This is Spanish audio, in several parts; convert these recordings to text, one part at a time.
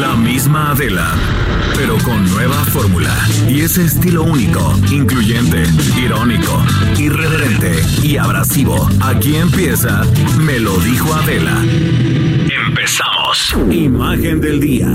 La misma Adela, pero con nueva fórmula y ese estilo único, incluyente, irónico, irreverente y abrasivo. Aquí empieza Me lo dijo Adela. Empezamos. Imagen del día.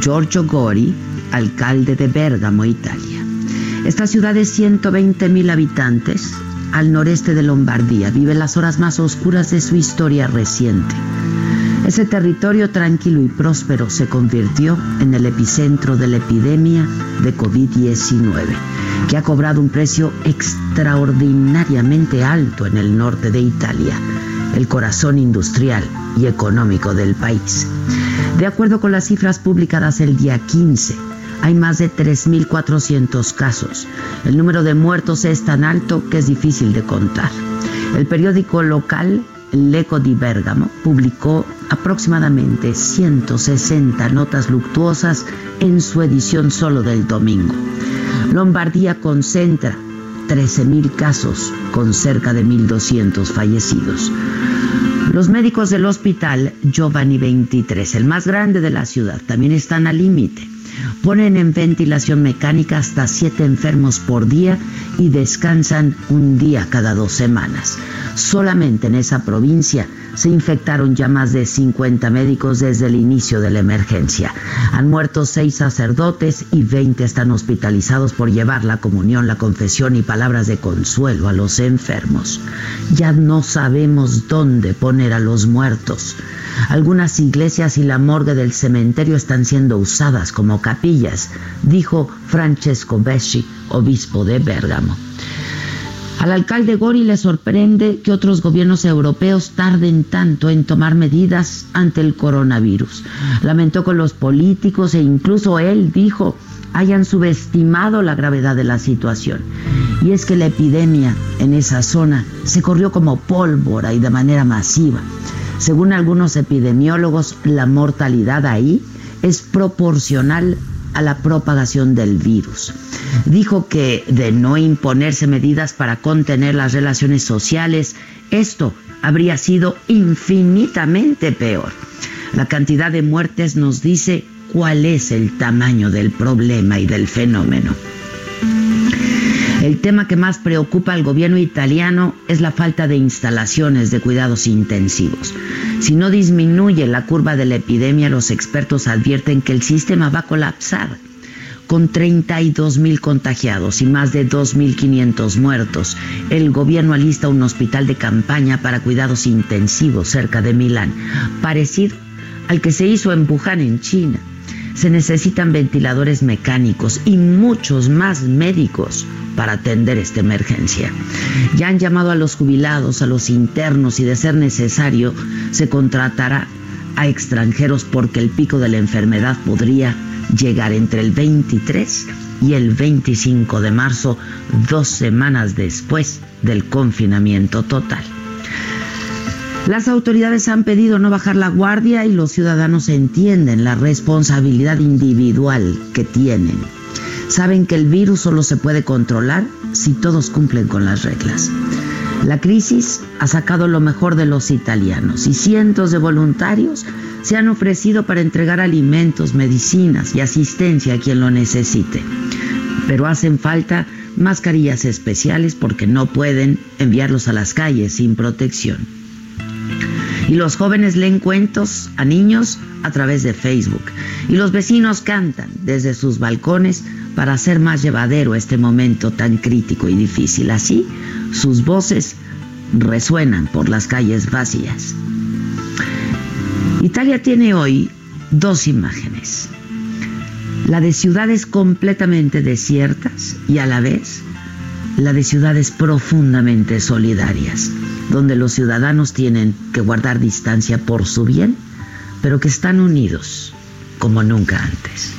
Giorgio Gori, alcalde de Bérgamo, Italia. Esta ciudad de 120 mil habitantes, al noreste de Lombardía, vive las horas más oscuras de su historia reciente. Ese territorio tranquilo y próspero se convirtió en el epicentro de la epidemia de COVID-19, que ha cobrado un precio extraordinariamente alto en el norte de Italia, el corazón industrial y económico del país. De acuerdo con las cifras publicadas el día 15, hay más de 3.400 casos. El número de muertos es tan alto que es difícil de contar. El periódico local L'Eco di Bergamo publicó aproximadamente 160 notas luctuosas en su edición solo del domingo. Lombardía concentra 13.000 casos con cerca de 1.200 fallecidos. Los médicos del hospital Giovanni 23, el más grande de la ciudad, también están al límite. Ponen en ventilación mecánica hasta siete enfermos por día y descansan un día cada dos semanas. Solamente en esa provincia se infectaron ya más de 50 médicos desde el inicio de la emergencia. Han muerto seis sacerdotes y 20 están hospitalizados por llevar la comunión, la confesión y palabras de consuelo a los enfermos. Ya no sabemos dónde poner a los muertos. Algunas iglesias y la morgue del cementerio están siendo usadas como capillas, dijo Francesco Besci, obispo de Bérgamo. Al alcalde Gori le sorprende que otros gobiernos europeos tarden tanto en tomar medidas ante el coronavirus. Lamentó con los políticos e incluso él dijo hayan subestimado la gravedad de la situación. Y es que la epidemia en esa zona se corrió como pólvora y de manera masiva. Según algunos epidemiólogos, la mortalidad ahí es proporcional a la propagación del virus. Dijo que de no imponerse medidas para contener las relaciones sociales, esto habría sido infinitamente peor. La cantidad de muertes nos dice cuál es el tamaño del problema y del fenómeno. El tema que más preocupa al gobierno italiano es la falta de instalaciones de cuidados intensivos. Si no disminuye la curva de la epidemia, los expertos advierten que el sistema va a colapsar. Con 32 mil contagiados y más de 2.500 muertos, el gobierno alista un hospital de campaña para cuidados intensivos cerca de Milán, parecido al que se hizo en Wuhan, en China. Se necesitan ventiladores mecánicos y muchos más médicos para atender esta emergencia. Ya han llamado a los jubilados, a los internos y de ser necesario se contratará a extranjeros porque el pico de la enfermedad podría llegar entre el 23 y el 25 de marzo, dos semanas después del confinamiento total. Las autoridades han pedido no bajar la guardia y los ciudadanos entienden la responsabilidad individual que tienen. Saben que el virus solo se puede controlar si todos cumplen con las reglas. La crisis ha sacado lo mejor de los italianos y cientos de voluntarios se han ofrecido para entregar alimentos, medicinas y asistencia a quien lo necesite. Pero hacen falta mascarillas especiales porque no pueden enviarlos a las calles sin protección. Y los jóvenes leen cuentos a niños a través de Facebook. Y los vecinos cantan desde sus balcones para hacer más llevadero este momento tan crítico y difícil. Así, sus voces resuenan por las calles vacías. Italia tiene hoy dos imágenes. La de ciudades completamente desiertas y a la vez la de ciudades profundamente solidarias, donde los ciudadanos tienen que guardar distancia por su bien, pero que están unidos como nunca antes.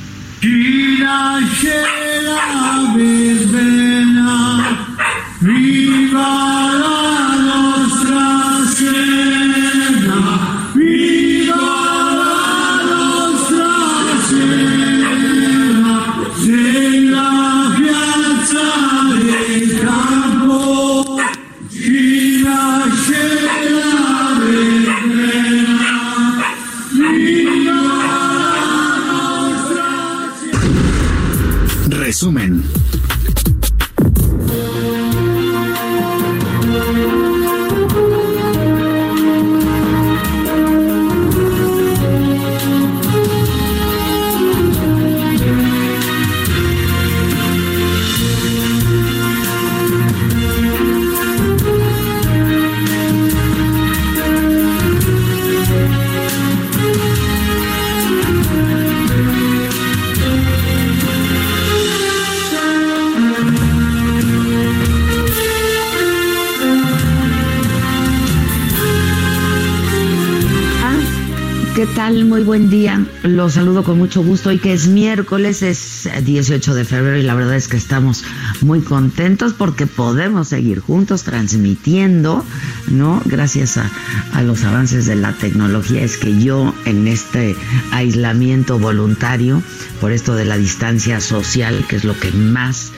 Muy buen día. Los saludo con mucho gusto. Hoy que es miércoles, es 18 de febrero y la verdad es que estamos muy contentos porque podemos seguir juntos transmitiendo, ¿no? Gracias a, a los avances de la tecnología es que yo en este aislamiento voluntario, por esto de la distancia social, que es lo que más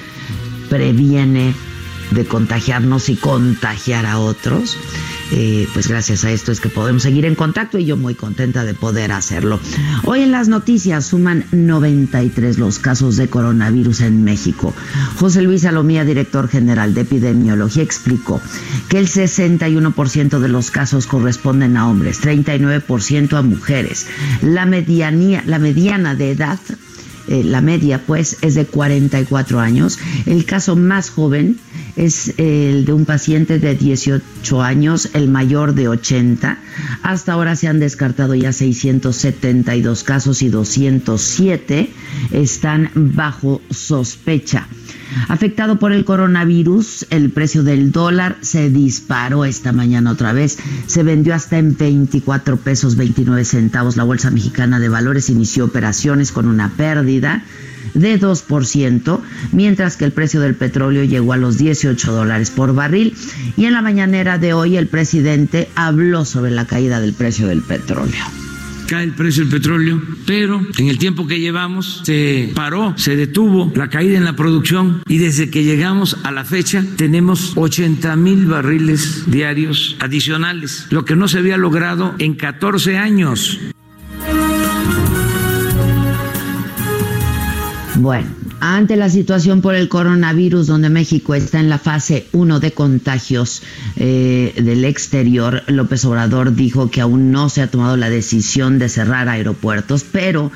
previene de contagiarnos y contagiar a otros, eh, pues gracias a esto es que podemos seguir en contacto y yo muy contenta de poder hacerlo. Hoy en las noticias suman 93 los casos de coronavirus en México. José Luis Salomía, director general de epidemiología, explicó que el 61% de los casos corresponden a hombres, 39% a mujeres. La medianía, la mediana de edad eh, la media pues es de 44 años. El caso más joven es el de un paciente de 18 años, el mayor de 80. Hasta ahora se han descartado ya 672 casos y 207 están bajo sospecha. Afectado por el coronavirus, el precio del dólar se disparó esta mañana otra vez. Se vendió hasta en 24 pesos 29 centavos. La Bolsa Mexicana de Valores inició operaciones con una pérdida de 2%, mientras que el precio del petróleo llegó a los 18 dólares por barril. Y en la mañanera de hoy el presidente habló sobre la caída del precio del petróleo cae el precio del petróleo, pero en el tiempo que llevamos se paró, se detuvo la caída en la producción y desde que llegamos a la fecha tenemos 80 mil barriles diarios adicionales, lo que no se había logrado en 14 años. Bueno, ante la situación por el coronavirus, donde México está en la fase 1 de contagios eh, del exterior, López Obrador dijo que aún no se ha tomado la decisión de cerrar aeropuertos, pero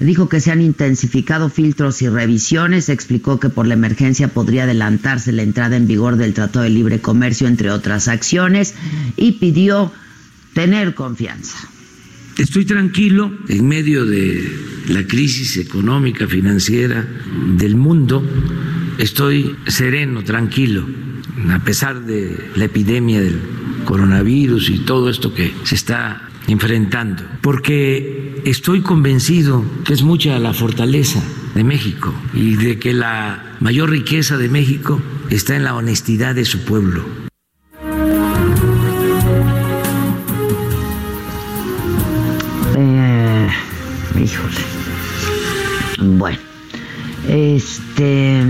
dijo que se han intensificado filtros y revisiones, explicó que por la emergencia podría adelantarse la entrada en vigor del Tratado de Libre Comercio, entre otras acciones, y pidió tener confianza. Estoy tranquilo en medio de la crisis económica, financiera del mundo. Estoy sereno, tranquilo, a pesar de la epidemia del coronavirus y todo esto que se está enfrentando, porque estoy convencido que es mucha la fortaleza de México y de que la mayor riqueza de México está en la honestidad de su pueblo Híjole. Bueno, este.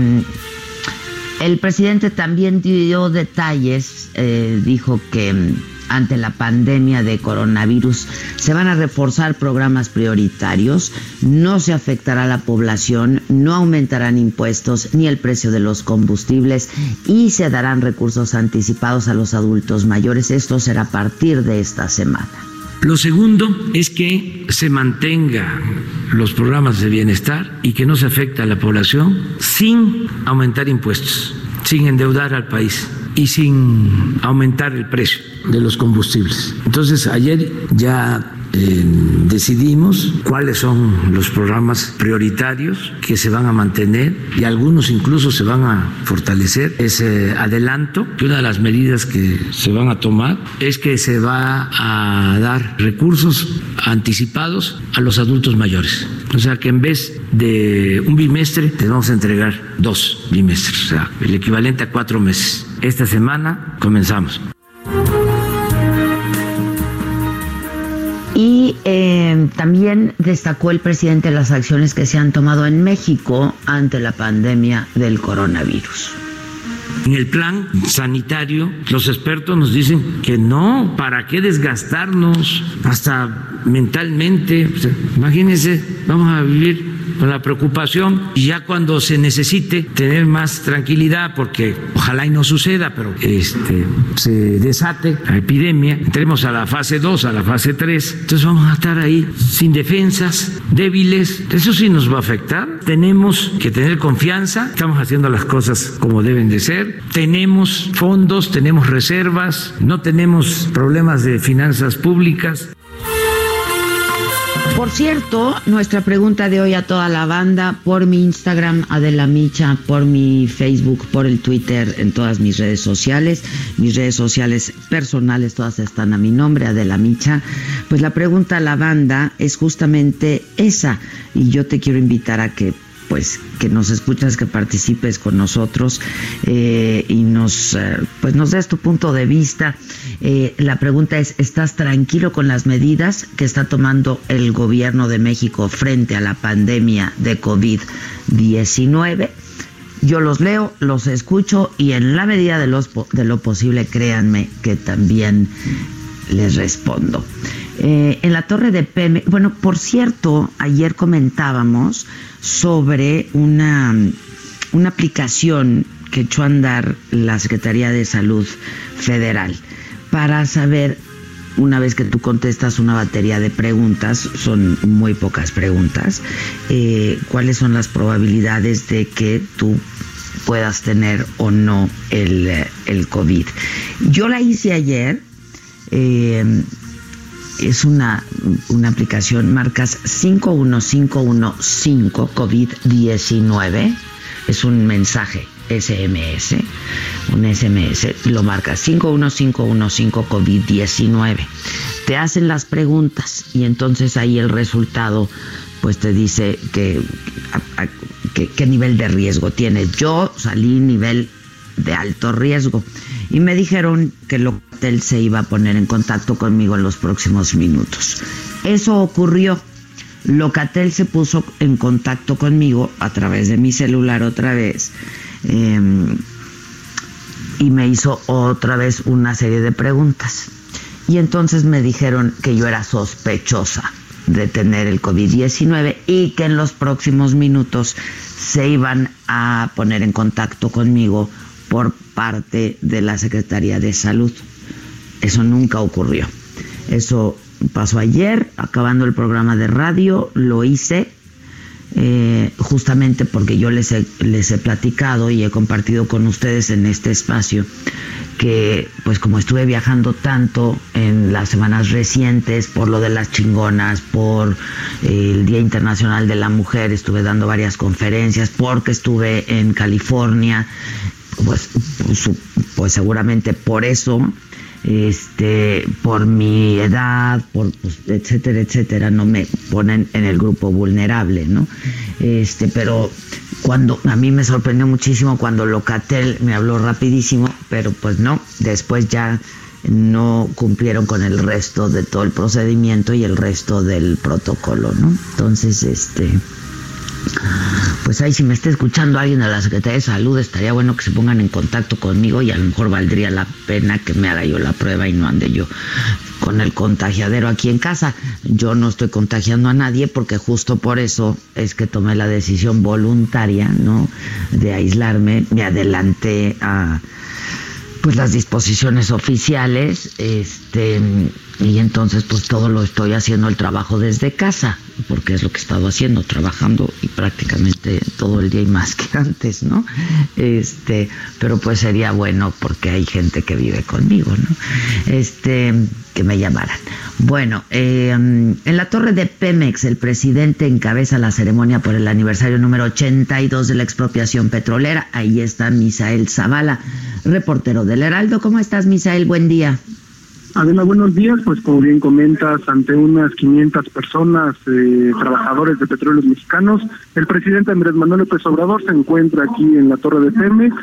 El presidente también dio detalles, eh, dijo que mm, ante la pandemia de coronavirus se van a reforzar programas prioritarios, no se afectará a la población, no aumentarán impuestos ni el precio de los combustibles y se darán recursos anticipados a los adultos mayores. Esto será a partir de esta semana. Lo segundo es que se mantenga los programas de bienestar y que no se afecte a la población sin aumentar impuestos, sin endeudar al país y sin aumentar el precio de los combustibles. Entonces, ayer ya eh, decidimos cuáles son los programas prioritarios que se van a mantener y algunos incluso se van a fortalecer. Ese adelanto que una de las medidas que se van a tomar es que se va a dar recursos anticipados a los adultos mayores. O sea que en vez de un bimestre, te vamos a entregar dos bimestres, o sea, el equivalente a cuatro meses. Esta semana comenzamos. Y eh, también destacó el presidente las acciones que se han tomado en México ante la pandemia del coronavirus. En el plan sanitario, los expertos nos dicen que no, ¿para qué desgastarnos hasta mentalmente? imagínense, vamos a vivir con la preocupación y ya cuando se necesite tener más tranquilidad, porque ojalá y no suceda, pero este, se desate la epidemia, entremos a la fase 2, a la fase 3, entonces vamos a estar ahí sin defensas, débiles, eso sí nos va a afectar. Tenemos que tener confianza, estamos haciendo las cosas como deben de ser, tenemos fondos, tenemos reservas, no tenemos problemas de finanzas públicas. Por cierto, nuestra pregunta de hoy a toda la banda, por mi Instagram, Adela Micha, por mi Facebook, por el Twitter, en todas mis redes sociales, mis redes sociales personales, todas están a mi nombre, Adela Micha. Pues la pregunta a la banda es justamente esa, y yo te quiero invitar a que pues que nos escuchas, que participes con nosotros eh, y nos eh, pues nos des tu punto de vista. Eh, la pregunta es, ¿estás tranquilo con las medidas que está tomando el gobierno de México frente a la pandemia de COVID-19? Yo los leo, los escucho y en la medida de, de lo posible, créanme que también les respondo. En la torre de PM, bueno, por cierto, ayer comentábamos sobre una, una aplicación que echó a andar la Secretaría de Salud Federal para saber, una vez que tú contestas una batería de preguntas, son muy pocas preguntas, eh, cuáles son las probabilidades de que tú puedas tener o no el, el COVID. Yo la hice ayer. Eh, es una, una aplicación, marcas 51515 COVID-19, es un mensaje SMS, un SMS, lo marcas 51515 COVID-19. Te hacen las preguntas y entonces ahí el resultado pues te dice que, qué nivel de riesgo tienes. Yo salí nivel de alto riesgo y me dijeron que Se iba a poner en contacto conmigo en los próximos minutos. Eso ocurrió. Locatel se puso en contacto conmigo a través de mi celular otra vez em, y me hizo otra vez una serie de preguntas. Y entonces me dijeron que yo era sospechosa de tener el COVID-19 y que en los próximos minutos se iban a poner en contacto conmigo por parte de la Secretaría de Salud. Eso nunca ocurrió. Eso pasó ayer, acabando el programa de radio, lo hice eh, justamente porque yo les he, les he platicado y he compartido con ustedes en este espacio que pues como estuve viajando tanto en las semanas recientes por lo de las chingonas, por eh, el Día Internacional de la Mujer, estuve dando varias conferencias, porque estuve en California, pues, pues, pues, seguramente por eso, este, por mi edad, por, pues, etcétera, etcétera, no me ponen en el grupo vulnerable, ¿no? Este, pero cuando a mí me sorprendió muchísimo cuando Locatel me habló rapidísimo, pero pues no, después ya no cumplieron con el resto de todo el procedimiento y el resto del protocolo, ¿no? Entonces, este, pues ahí si me está escuchando alguien de la Secretaría de Salud, estaría bueno que se pongan en contacto conmigo y a lo mejor valdría la pena que me haga yo la prueba y no ande yo con el contagiadero aquí en casa. Yo no estoy contagiando a nadie porque justo por eso es que tomé la decisión voluntaria, ¿no? De aislarme, me adelanté a pues las disposiciones oficiales, este y entonces pues todo lo estoy haciendo el trabajo desde casa, porque es lo que he estado haciendo, trabajando y prácticamente todo el día y más que antes, ¿no? Este, pero pues sería bueno porque hay gente que vive conmigo, ¿no? Este, que me llamaran. Bueno, eh, en la torre de Pemex el presidente encabeza la ceremonia por el aniversario número 82 de la expropiación petrolera. Ahí está Misael Zavala, reportero del Heraldo. ¿Cómo estás, Misael? Buen día. Adela, buenos días. Pues como bien comentas, ante unas 500 personas, eh, trabajadores de petróleos mexicanos, el presidente Andrés Manuel López Obrador se encuentra aquí en la Torre de Pemex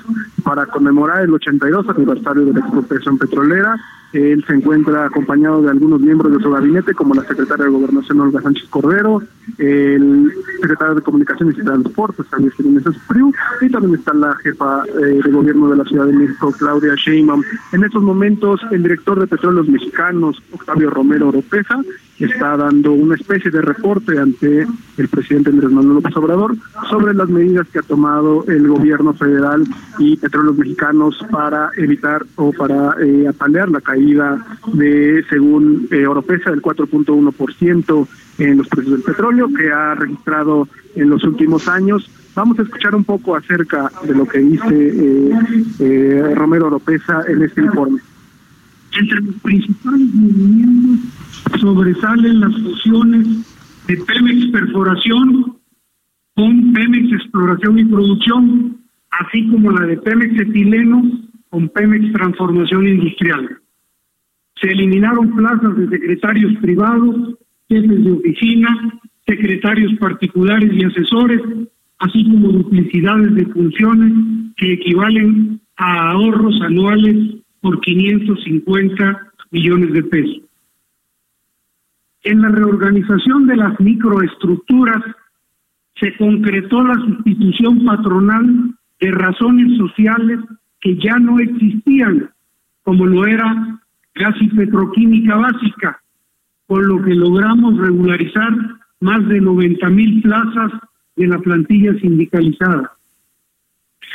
para conmemorar el 82 aniversario de la expropiación petrolera él se encuentra acompañado de algunos miembros de su gabinete, como la secretaria de Gobernación Olga Sánchez Cordero, el secretario de Comunicaciones y Transportes, Javier Jiménez Espriu, y también está la jefa eh, de gobierno de la Ciudad de México, Claudia Sheinbaum. En estos momentos, el director de Petróleos Mexicanos, Octavio Romero Oropesa, está dando una especie de reporte ante el presidente Andrés Manuel López Obrador sobre las medidas que ha tomado el gobierno federal y petróleos mexicanos para evitar o para eh, la caída de, según eh, Oropesa, del 4.1% en los precios del petróleo que ha registrado en los últimos años. Vamos a escuchar un poco acerca de lo que dice eh, eh Romero Oropesa en este informe. Entre los principales movimientos sobresalen las fusiones de Pemex Perforación con Pemex Exploración y Producción, así como la de Pemex Etileno con Pemex Transformación Industrial. Se eliminaron plazas de secretarios privados, jefes de oficina, secretarios particulares y asesores, así como duplicidades de funciones que equivalen a ahorros anuales por 550 millones de pesos. En la reorganización de las microestructuras se concretó la sustitución patronal de razones sociales que ya no existían, como lo era gas y petroquímica básica, con lo que logramos regularizar más de 90 mil plazas de la plantilla sindicalizada.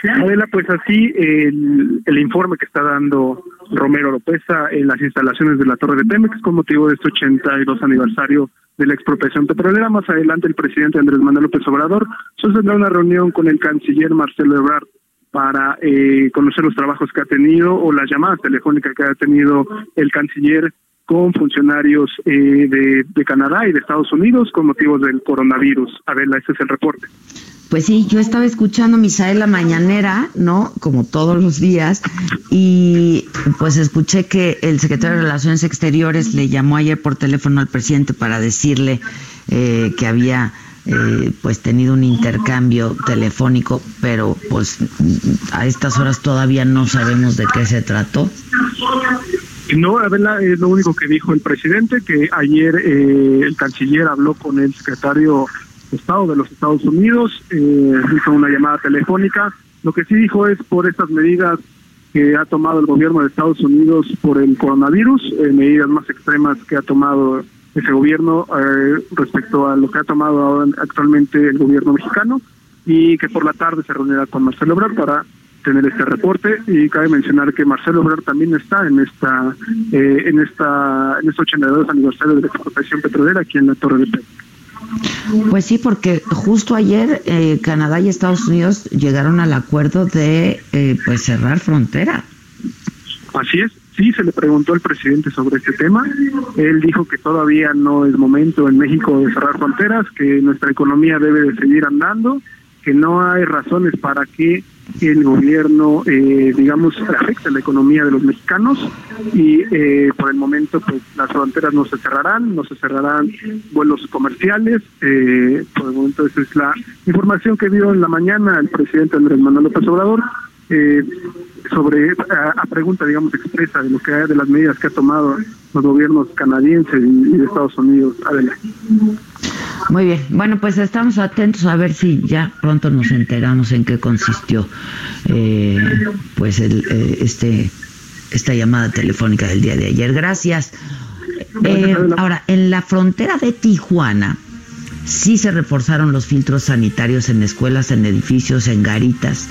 Adela, pues así el, el, informe que está dando Romero Lopeza en las instalaciones de la Torre de Pemex con motivo de este 82 aniversario de la expropiación petrolera. Más adelante el presidente Andrés Manuel López Obrador sostendrá una reunión con el canciller Marcelo Ebrard para eh, conocer los trabajos que ha tenido o las llamadas telefónicas que ha tenido el canciller con funcionarios eh, de, Canadá y de Estados Unidos con motivos del coronavirus. Adela, ese es el reporte. Pues sí, yo estaba escuchando Misael la mañanera, ¿no? Como todos los días, y pues escuché que el secretario de Relaciones Exteriores le llamó ayer por teléfono al presidente para decirle eh, que había eh, pues tenido un intercambio telefónico, pero pues a estas horas todavía no sabemos de qué se trató. No, Adela, es lo único que dijo el presidente, que ayer eh, el canciller habló con el secretario Estado de los Estados Unidos, eh, hizo una llamada telefónica. Lo que sí dijo es por estas medidas que ha tomado el gobierno de Estados Unidos por el coronavirus, eh, medidas más extremas que ha tomado ese gobierno eh, respecto a lo que ha tomado ahora actualmente el gobierno mexicano y que por la tarde se reunirá con Marcelo Obrador para tener este reporte y cabe mencionar que Marcelo Obrador también está en esta eh, en esta en este 82 aniversario de la exportación petrolera aquí en la Torre de Pemex. Pues sí, porque justo ayer eh, Canadá y Estados Unidos llegaron al acuerdo de eh, pues cerrar frontera. Así es, sí se le preguntó al presidente sobre este tema. Él dijo que todavía no es momento en México de cerrar fronteras, que nuestra economía debe de seguir andando, que no hay razones para que el gobierno, eh, digamos, afecte la economía de los mexicanos y eh, por el momento pues las fronteras no se cerrarán, no se cerrarán vuelos comerciales. Eh, por el momento esa es la información que dio en la mañana el presidente Andrés Manuel López Obrador. Eh, sobre a, pregunta digamos expresa de lo que de las medidas que ha tomado los gobiernos canadienses y, de Estados Unidos adelante Muy bien, bueno, pues estamos atentos a ver si ya pronto nos enteramos en qué consistió eh, pues el, eh, este esta llamada telefónica del día de ayer. Gracias. Eh, ahora, en la frontera de Tijuana, Sí se reforzaron los filtros sanitarios en escuelas, en edificios, en garitas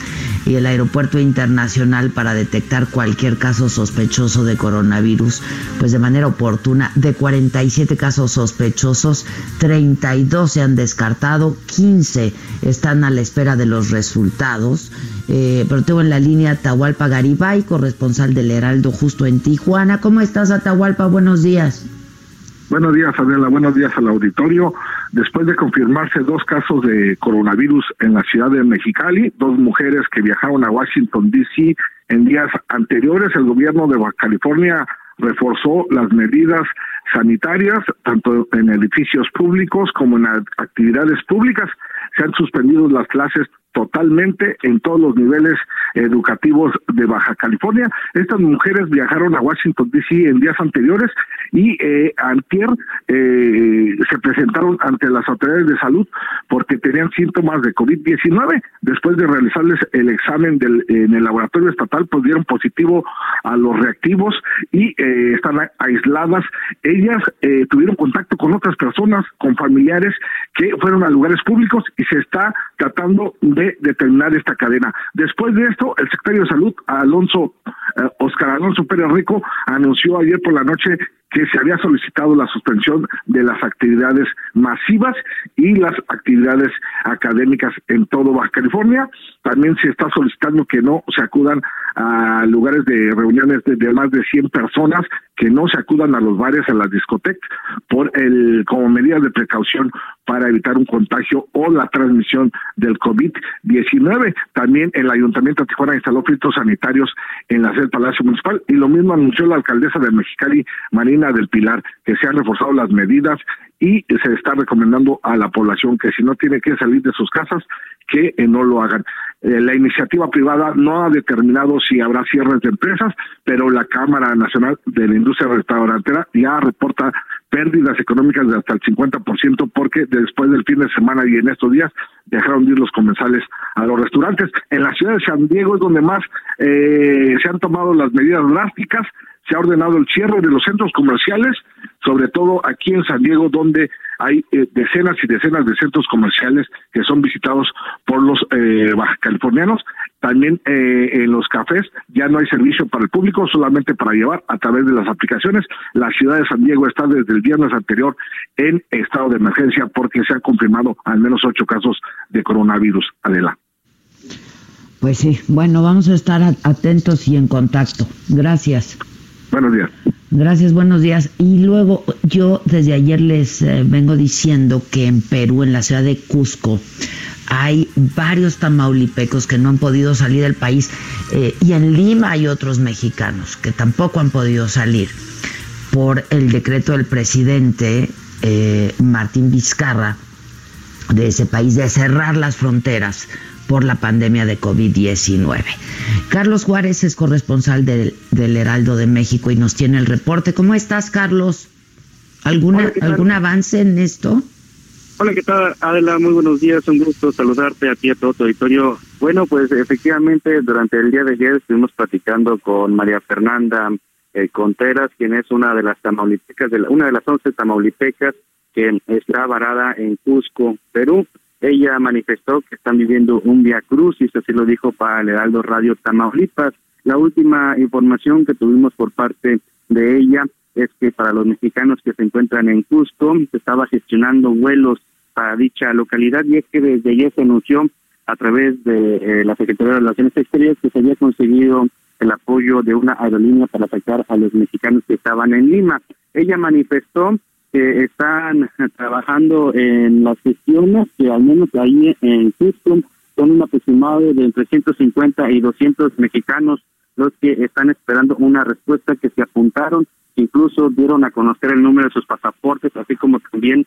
y el aeropuerto internacional para detectar cualquier caso sospechoso de coronavirus, pues de manera oportuna, de 47 casos sospechosos, 32 se han descartado, 15 están a la espera de los resultados. Eh, pero tengo en la línea Atahualpa Garibay, corresponsal del Heraldo justo en Tijuana. ¿Cómo estás, Atahualpa? Buenos días. Buenos días, Adela. Buenos días al auditorio. Después de confirmarse dos casos de coronavirus en la ciudad de Mexicali, dos mujeres que viajaron a Washington, D.C. en días anteriores, el gobierno de California reforzó las medidas sanitarias, tanto en edificios públicos como en actividades públicas. Se han suspendido las clases totalmente en todos los niveles educativos de Baja California. Estas mujeres viajaron a Washington, D.C. en días anteriores y eh, antier eh, se presentaron ante las autoridades de salud porque tenían síntomas de COVID-19. Después de realizarles el examen del, en el laboratorio estatal, pues dieron positivo a los reactivos y eh, están aisladas. Ellas eh, tuvieron contacto con otras personas, con familiares que fueron a lugares públicos y se está tratando de determinar esta cadena. Después de esto, el secretario de Salud, Alonso, eh, Oscar Alonso Pérez Rico, anunció ayer por la noche que se había solicitado la suspensión de las actividades masivas y las actividades académicas en todo Baja California. También se está solicitando que no se acudan a lugares de reuniones de, más de 100 personas, que no se acudan a los bares, a las discotecas, por el como medida de precaución para evitar un contagio o la transmisión del COVID-19. También el Ayuntamiento de Tijuana instaló filtros sanitarios en la sede Palacio Municipal y lo mismo anunció la alcaldesa de Mexicali, Marina del Pilar, que se han reforzado las medidas y se está recomendando a la población que si no tiene que salir de sus casas, que eh, no lo hagan. Eh, la iniciativa privada no ha determinado si habrá cierres de empresas, pero la Cámara Nacional de la Industria Restaurantera ya reporta pérdidas económicas de hasta el 50% porque después del fin de semana y en estos días dejaron de ir los comensales a los restaurantes. En la ciudad de San Diego es donde más eh, se han tomado las medidas drásticas se ha ordenado el cierre de los centros comerciales, sobre todo aquí en San Diego, donde hay eh, decenas y decenas de centros comerciales que son visitados por los eh, californianos. También eh, en los cafés ya no hay servicio para el público, solamente para llevar a través de las aplicaciones. La ciudad de San Diego está desde el viernes anterior en estado de emergencia porque se han confirmado al menos ocho casos de coronavirus. Adela. Pues sí, bueno, vamos a estar atentos y en contacto. Gracias. Buenos días. Gracias, buenos días. Y luego yo desde ayer les eh, vengo diciendo que en Perú, en la ciudad de Cusco, hay varios tamaulipecos que no han podido salir del país eh, y en Lima hay otros mexicanos que tampoco han podido salir por el decreto del presidente eh, Martín Vizcarra de ese país de cerrar las fronteras por la pandemia de COVID-19. Carlos Juárez es corresponsal del, Heraldo de México y nos tiene el reporte. ¿Cómo estás, Carlos? ¿Alguna, ¿Algún avance en esto? Hola, ¿qué tal, Adela? Muy buenos días, un gusto saludarte a ti a todo tu auditorio. Bueno, pues efectivamente, durante el día de ayer estuvimos platicando con María Fernanda eh, Conteras, quien es una de las tamaulipecas, de una de las once tamaulipecas que está varada en Cusco, Perú. Ella manifestó que están viviendo un via crucis, así lo dijo para el Heraldo Radio Tamaulipas. La última información que tuvimos por parte de ella es que para los mexicanos que se encuentran en Cusco se estaba gestionando vuelos para dicha localidad y es que desde ayer se anunció a través de eh, la Secretaría de Relaciones Exteriores que se había conseguido el apoyo de una aerolínea para sacar a los mexicanos que estaban en Lima. Ella manifestó que están trabajando en las gestiones, que al menos ahí en Houston son un aproximado de entre 150 y 200 mexicanos los que están esperando una respuesta que se apuntaron, incluso dieron a conocer el número de sus pasaportes, así como también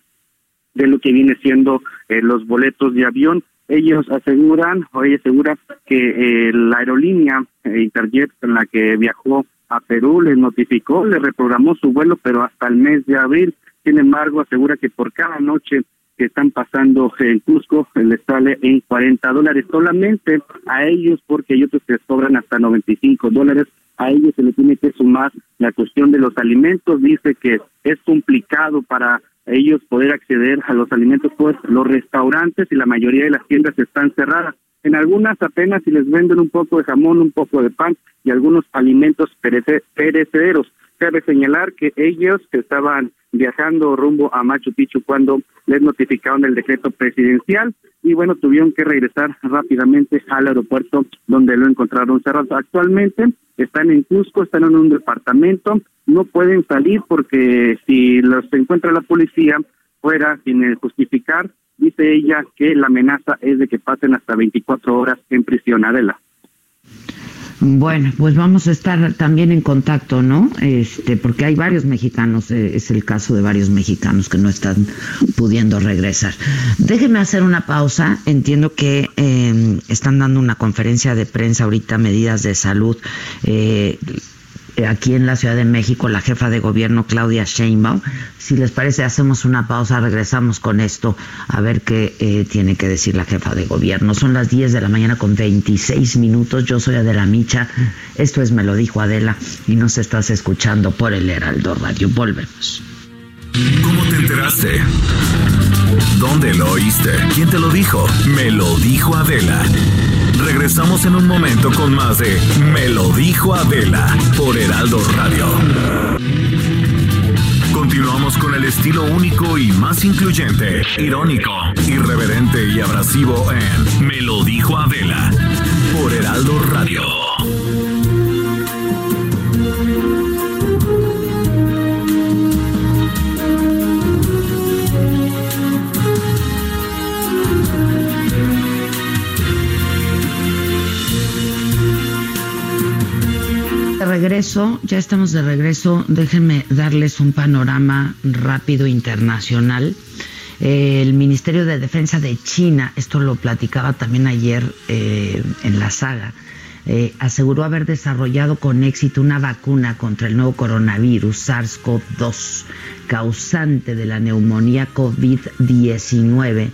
de lo que viene siendo eh, los boletos de avión. Ellos aseguran, o ella asegura que eh, la aerolínea eh, Interjet en la que viajó a Perú les notificó, le reprogramó su vuelo, pero hasta el mes de abril sin embargo, asegura que por cada noche que están pasando en Cusco les sale en 40 dólares. Solamente a ellos porque hay otros que cobran hasta 95 dólares. A ellos se le tiene que sumar la cuestión de los alimentos. Dice que es complicado para ellos poder acceder a los alimentos pues los restaurantes y la mayoría de las tiendas están cerradas. En algunas apenas si les venden un poco de jamón un poco de pan y algunos alimentos perecederos. Cabe señalar que ellos estaban viajando rumbo a Machu Picchu cuando les notificaron el decreto presidencial y bueno, tuvieron que regresar rápidamente al aeropuerto donde lo encontraron cerrado. Actualmente están en Cusco, están en un departamento, no pueden salir porque si los encuentra la policía fuera sin justificar, dice ella que la amenaza es de que pasen hasta 24 horas en prisión. Adela. Bueno, pues vamos a estar también en contacto, ¿no? Este, porque hay varios mexicanos, eh, es el caso de varios mexicanos que no están pudiendo regresar. Déjeme hacer una pausa. Entiendo que eh, están dando una conferencia de prensa ahorita, medidas de salud. Eh, aquí en la Ciudad de México, la jefa de gobierno Claudia Sheinbaum. Si les parece, hacemos una pausa, regresamos con esto a ver qué eh, tiene que decir la jefa de gobierno. Son las 10 de la mañana con 26 minutos. Yo soy Adela Micha. Esto es Me lo dijo Adela y nos estás escuchando por el Heraldo Radio. Volvemos. ¿Cómo te enteraste? ¿Dónde lo oíste? ¿Quién te lo dijo? Me lo dijo Adela. Regresamos en un momento con más de Me lo dijo Adela por Heraldo Radio. Continuamos con el estilo único y más incluyente, irónico, irreverente y abrasivo en Me lo dijo Adela ya estamos de regreso. Déjenme darles un panorama rápido internacional. el Ministerio de Defensa de China, esto lo platicaba también ayer eh, en la saga, eh, aseguró haber desarrollado con éxito una vacuna contra el nuevo coronavirus SARS-CoV-2, causante de la neumonía COVID-19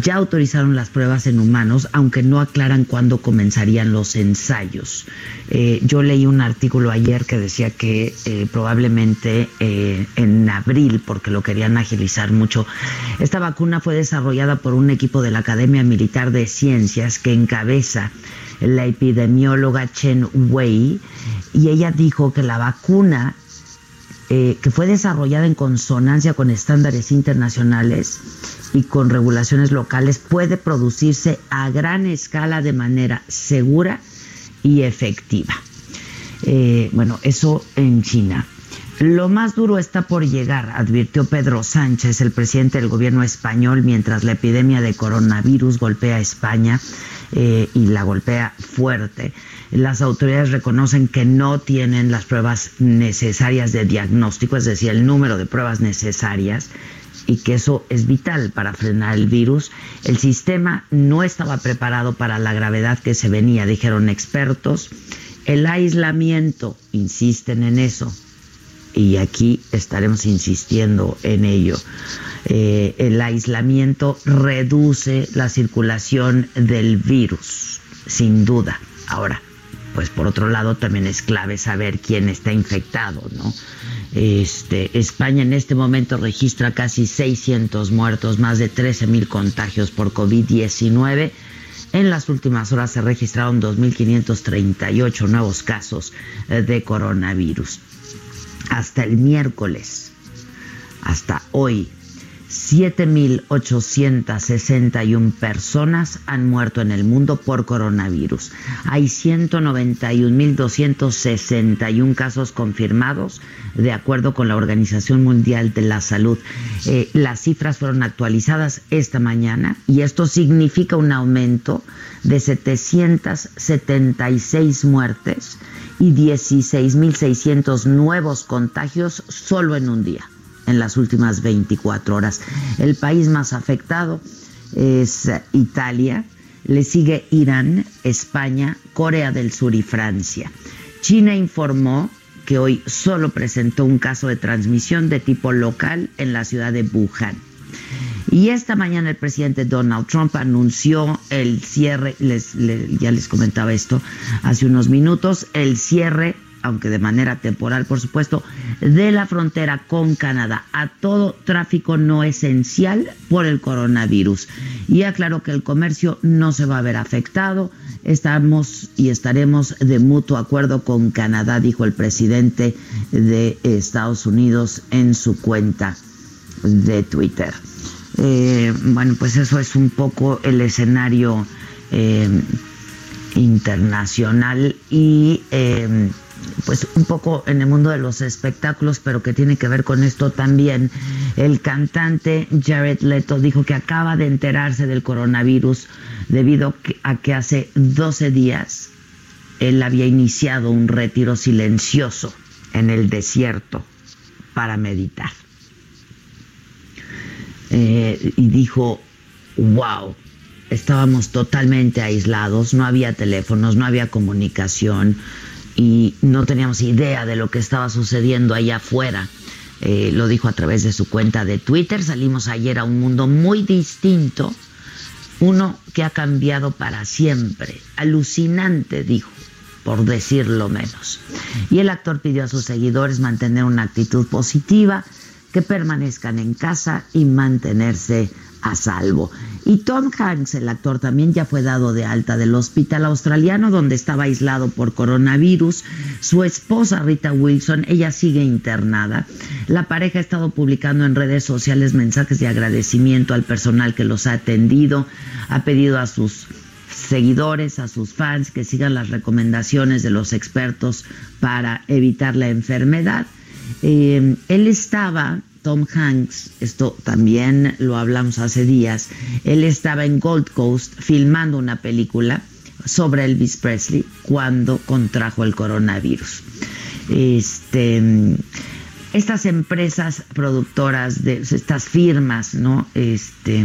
ya autorizaron las pruebas en humanos, aunque no aclaran cuándo comenzarían los ensayos. Eh, yo leí un artículo ayer que decía que eh, probablemente eh, en abril, porque lo querían agilizar mucho, esta vacuna fue desarrollada por un equipo de la Academia Militar de Ciencias que encabeza la epidemióloga Chen Wei, y ella dijo que la vacuna que fue desarrollada en consonancia con estándares internacionales y con regulaciones locales puede producirse a gran escala de manera segura y efectiva. Eh, bueno, eso en China. Lo más duro está por llegar, advirtió Pedro Sánchez, el presidente del gobierno español, mientras la epidemia de coronavirus golpea a España eh, y la golpea fuerte. Las autoridades reconocen que no tienen las pruebas necesarias de diagnóstico, es decir, el número de pruebas necesarias y que eso es vital para frenar el virus. El sistema no estaba preparado para la gravedad que se venía, dijeron expertos. El aislamiento, insisten en eso, y aquí estaremos insistiendo en ello. Eh, el aislamiento reduce la circulación del virus, sin duda. Ahora, pues por otro lado también es clave saber quién está infectado, ¿no? Este, España en este momento registra casi 600 muertos, más de 13 mil contagios por COVID-19. En las últimas horas se registraron 2.538 nuevos casos eh, de coronavirus. Hasta el miércoles, hasta hoy, 7.861 personas han muerto en el mundo por coronavirus. Hay 191.261 casos confirmados, de acuerdo con la Organización Mundial de la Salud. Eh, las cifras fueron actualizadas esta mañana y esto significa un aumento de 776 muertes y 16.600 nuevos contagios solo en un día en las últimas 24 horas. El país más afectado es Italia, le sigue Irán, España, Corea del Sur y Francia. China informó que hoy solo presentó un caso de transmisión de tipo local en la ciudad de Wuhan. Y esta mañana el presidente Donald Trump anunció el cierre, les, ya les comentaba esto hace unos minutos, el cierre aunque de manera temporal, por supuesto, de la frontera con Canadá a todo tráfico no esencial por el coronavirus. Y aclaró que el comercio no se va a ver afectado. Estamos y estaremos de mutuo acuerdo con Canadá, dijo el presidente de Estados Unidos en su cuenta de Twitter. Eh, bueno, pues eso es un poco el escenario eh, internacional y eh, pues un poco en el mundo de los espectáculos, pero que tiene que ver con esto también. El cantante Jared Leto dijo que acaba de enterarse del coronavirus debido a que hace 12 días él había iniciado un retiro silencioso en el desierto para meditar. Eh, y dijo, wow, estábamos totalmente aislados, no había teléfonos, no había comunicación, y no teníamos idea de lo que estaba sucediendo allá afuera. Eh, lo dijo a través de su cuenta de Twitter. Salimos ayer a un mundo muy distinto, uno que ha cambiado para siempre. Alucinante, dijo, por decirlo menos. Y el actor pidió a sus seguidores mantener una actitud positiva, que permanezcan en casa y mantenerse a salvo. Y Tom Hanks, el actor, también ya fue dado de alta del hospital australiano donde estaba aislado por coronavirus. Su esposa Rita Wilson, ella sigue internada. La pareja ha estado publicando en redes sociales mensajes de agradecimiento al personal que los ha atendido. Ha pedido a sus seguidores, a sus fans que sigan las recomendaciones de los expertos para evitar la enfermedad. Eh, él estaba Tom Hanks, esto también lo hablamos hace días, él estaba en Gold Coast filmando una película sobre Elvis Presley cuando contrajo el coronavirus. Este, estas empresas productoras de estas firmas, ¿no? Este,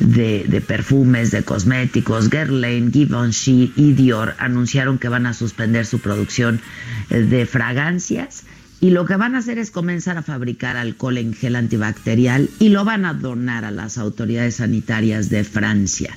de, de, perfumes, de cosméticos, Guerlain, Givenchy y Dior anunciaron que van a suspender su producción de fragancias y lo que van a hacer es comenzar a fabricar alcohol en gel antibacterial y lo van a donar a las autoridades sanitarias de Francia.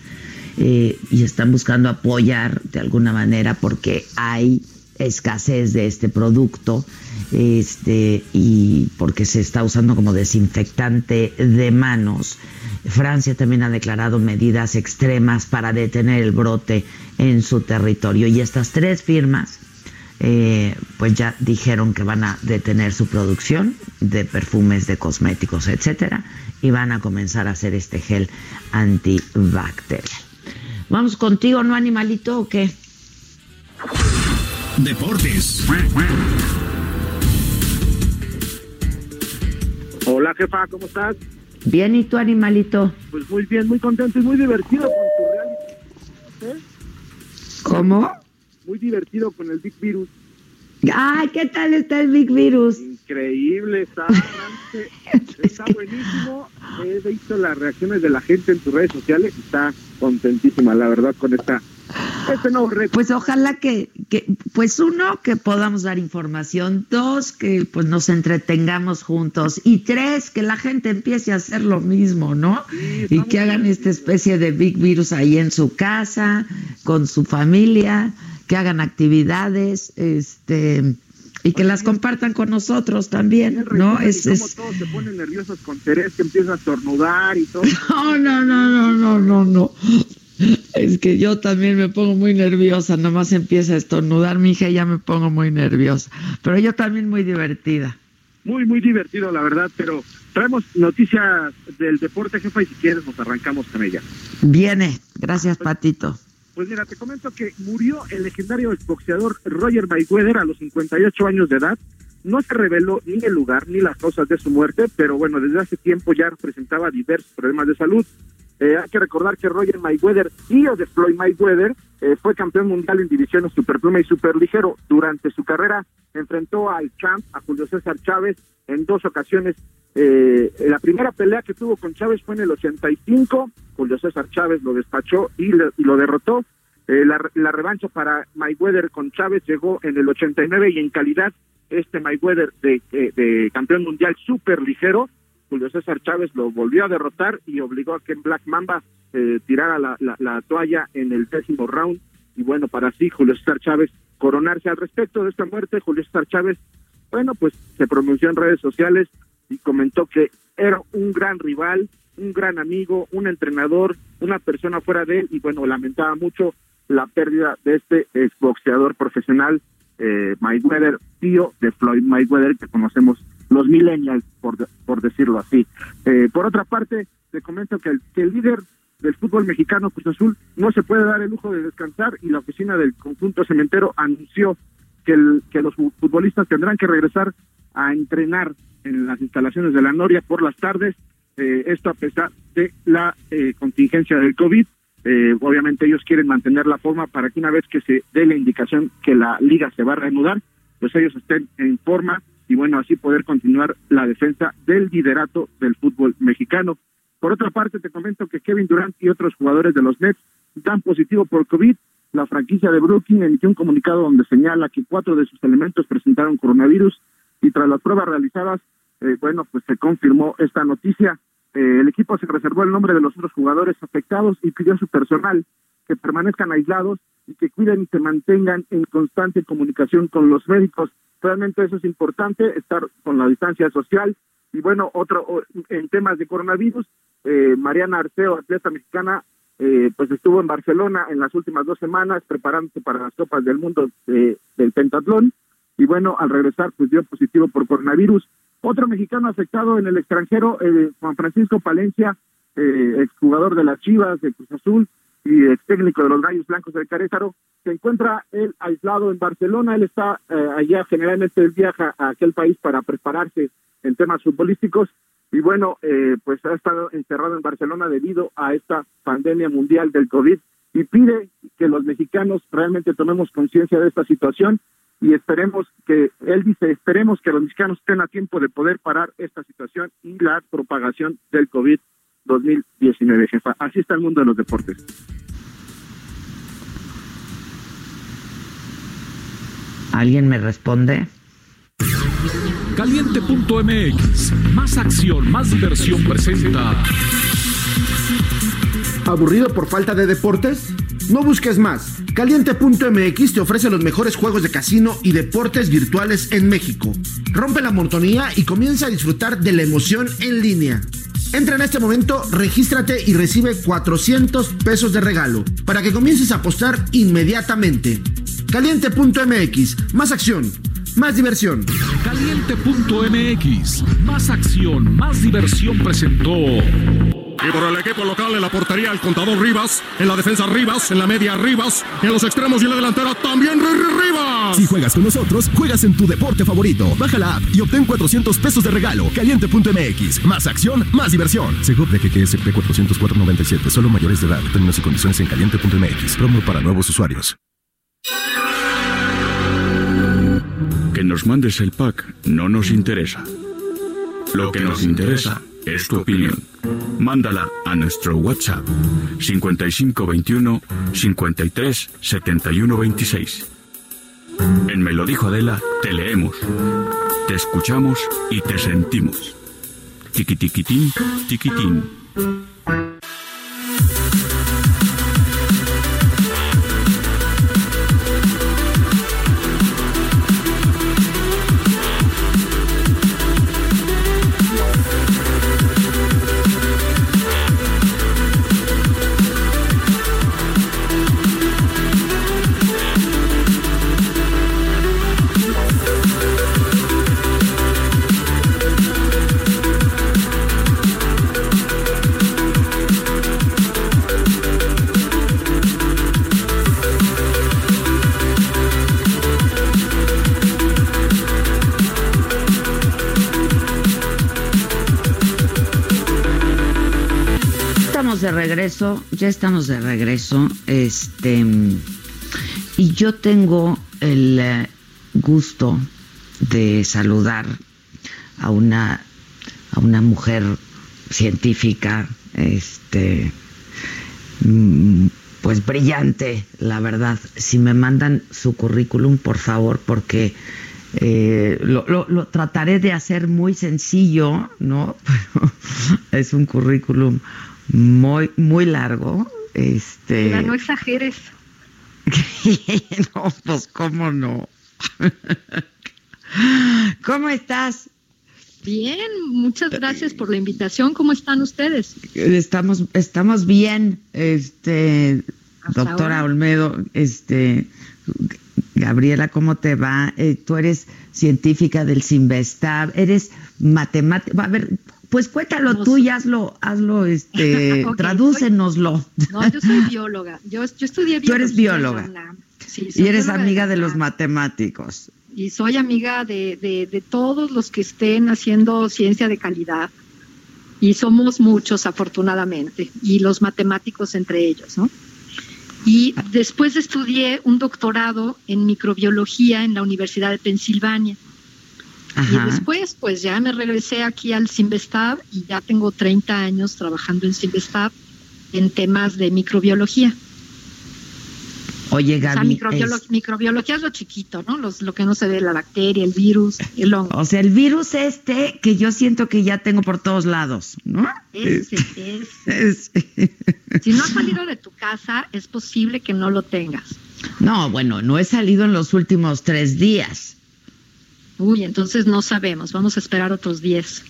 Eh, y están buscando apoyar de alguna manera porque hay escasez de este producto este, y porque se está usando como desinfectante de manos. Francia también ha declarado medidas extremas para detener el brote en su territorio y estas tres firmas eh, pues ya dijeron que van a detener su producción de perfumes, de cosméticos, etcétera, y van a comenzar a hacer este gel antibacterial. Vamos contigo, ¿no, animalito o qué? Deportes. Hola, jefa, ¿cómo estás? Bien, ¿y tú, animalito? Pues muy bien, muy contento y muy divertido con tu reality. ¿Cómo? Muy divertido con el Big Virus. Ay, ¿qué tal está el Big Virus? Increíble, está, está buenísimo. He visto las reacciones de la gente en tus redes sociales y está contentísima, la verdad, con esta este nuevo reto. Pues ojalá que, que, pues uno, que podamos dar información, dos, que pues nos entretengamos juntos, y tres, que la gente empiece a hacer lo mismo, ¿no? y que hagan esta especie de Big Virus ahí en su casa, con su familia que hagan actividades, este y que las compartan con nosotros también, ¿no? Es, es... todos se ponen nerviosos con Teresa, que empieza a estornudar y todo. No, no, no, no, no, no, no. Es que yo también me pongo muy nerviosa, nomás empieza a estornudar mi hija y ya me pongo muy nerviosa. Pero yo también muy divertida. Muy, muy divertido, la verdad, pero traemos noticias del deporte, jefa, y si quieres nos arrancamos con ella. Viene, gracias, Patito. Pues mira, te comento que murió el legendario boxeador Roger Mayweather a los 58 años de edad. No se reveló ni el lugar ni las causas de su muerte, pero bueno, desde hace tiempo ya presentaba diversos problemas de salud. Eh, hay que recordar que Roger Mayweather, tío de Floyd Mayweather, eh, fue campeón mundial en divisiones superpluma y superligero. Durante su carrera enfrentó al champ, a Julio César Chávez, en dos ocasiones. Eh, la primera pelea que tuvo con Chávez fue en el 85, Julio César Chávez lo despachó y, lo derrotó. Eh, la, la, revancha para Mayweather con Chávez llegó en el 89 y en calidad este Mayweather de, de, campeón mundial super ligero Julio César Chávez lo volvió a derrotar y obligó a que Black Mamba eh, tirara la, la, toalla en el décimo round. Y bueno, para así Julio César Chávez coronarse al respecto de esta muerte. Julio César Chávez, bueno, pues se pronunció en redes sociales y comentó que era un gran rival, un gran amigo, un entrenador, una persona fuera de él y bueno, lamentaba mucho la pérdida de este exboxeador profesional eh, Mayweather, tío de Floyd Mayweather, que conocemos los millennials, por, por decirlo así. Eh, por otra parte, te comento que el, que el líder del fútbol mexicano, Cruz Azul, no se puede dar el lujo de descansar y la oficina del conjunto cementero anunció que, el, que los futbolistas tendrán que regresar a entrenar en las instalaciones de la Noria por las tardes, eh, esto a pesar de la eh, contingencia del COVID. Eh, obviamente ellos quieren mantener la forma para que una vez que se dé la indicación que la liga se va a reanudar, pues ellos estén en forma y bueno, así poder continuar la defensa del liderato del fútbol mexicano. Por otra parte, te comento que Kevin Durant y otros jugadores de los Nets dan positivo por COVID. La franquicia de Brooklyn emitió un comunicado donde señala que cuatro de sus elementos presentaron coronavirus y tras las pruebas realizadas, eh, bueno, pues se confirmó esta noticia. Eh, el equipo se reservó el nombre de los otros jugadores afectados y pidió a su personal que permanezcan aislados y que cuiden y se mantengan en constante comunicación con los médicos. Realmente eso es importante, estar con la distancia social. Y bueno, otro en temas de coronavirus, eh, Mariana Arceo, atleta mexicana, eh, pues estuvo en Barcelona en las últimas dos semanas preparándose para las Copas del Mundo del Pentatlón y bueno, al regresar pues dio positivo por coronavirus. Otro mexicano afectado en el extranjero, eh, Juan Francisco Palencia, eh, exjugador de las Chivas, de Cruz Azul y ex técnico de los Gallos Blancos del Carézaro, se encuentra él aislado en Barcelona, él está eh, allá, generalmente él viaja a aquel país para prepararse en temas futbolísticos. Y bueno, eh, pues ha estado encerrado en Barcelona debido a esta pandemia mundial del COVID y pide que los mexicanos realmente tomemos conciencia de esta situación y esperemos que, él dice, esperemos que los mexicanos estén a tiempo de poder parar esta situación y la propagación del COVID-2019, jefa. Así está el mundo de los deportes. ¿Alguien me responde? Caliente.mx, más acción, más diversión presenta. ¿Aburrido por falta de deportes? No busques más. Caliente.mx te ofrece los mejores juegos de casino y deportes virtuales en México. Rompe la monotonía y comienza a disfrutar de la emoción en línea. Entra en este momento, regístrate y recibe 400 pesos de regalo para que comiences a apostar inmediatamente. Caliente.mx, más acción, más diversión. Caliente.mx, más acción, más diversión presentó. Y por el equipo local en la portería el contador Rivas, en la defensa Rivas, en la media Rivas, en los extremos y en la delantera también Rivas. Si juegas con nosotros, juegas en tu deporte favorito. Baja la app y obtén 400 pesos de regalo. Caliente.mx. Más acción, más diversión. Seguro de que QSP 404.97. Solo mayores de edad. Términos y condiciones en caliente.mx. Promo para nuevos usuarios. Que nos mandes el pack no nos interesa. Lo que nos interesa es tu opinión. Mándala a nuestro WhatsApp 5521 53 71 26. En Me lo dijo Adela, te leemos, te escuchamos y te sentimos. Tiquitiquitín, tiquitín. Regreso, ya estamos de regreso. Este y yo tengo el eh, gusto de saludar a una a una mujer científica, este mm, pues brillante, la verdad. Si me mandan su currículum, por favor, porque Eh, lo, lo, trataré de hacer muy sencillo, ¿no? es un currículum muy, muy largo. Este... no exageres. no, pues cómo no. ¿Cómo estás? Bien, muchas gracias por la invitación. ¿Cómo están ustedes? Estamos, estamos bien, este, doctora Olmedo, este, Gabriela, ¿cómo te va? Eh, tú eres científica del Sinvestab, eres matemática. A ver, pues cuéntalo tú y hazlo, hazlo, este, tradúcenoslo. no, yo soy bióloga. Yo, yo estudié biología. Tú eres bióloga. y eres amiga de, los matemáticos. Y soy amiga de, de, de todos los que estén haciendo ciencia de calidad. Y somos muchos, afortunadamente, y los matemáticos entre ellos, ¿no? Y después estudié un doctorado en microbiología en la Universidad de Pensilvania. Y después, pues ya me regresé aquí al Simvestab y ya tengo 30 años trabajando en Simvestab en temas de microbiología. Oye, Gaby. O sea, microbiología es lo chiquito, ¿no? lo que no se ve, la bacteria, el virus, el hongo. O sea, el virus este que yo siento que ya tengo por todos lados, ¿no? Ese, ese. Si no has salido de tu casa, es posible que no lo tengas. No, bueno, no he salido en los últimos tres días. Uy, entonces no sabemos, vamos a esperar otros diez.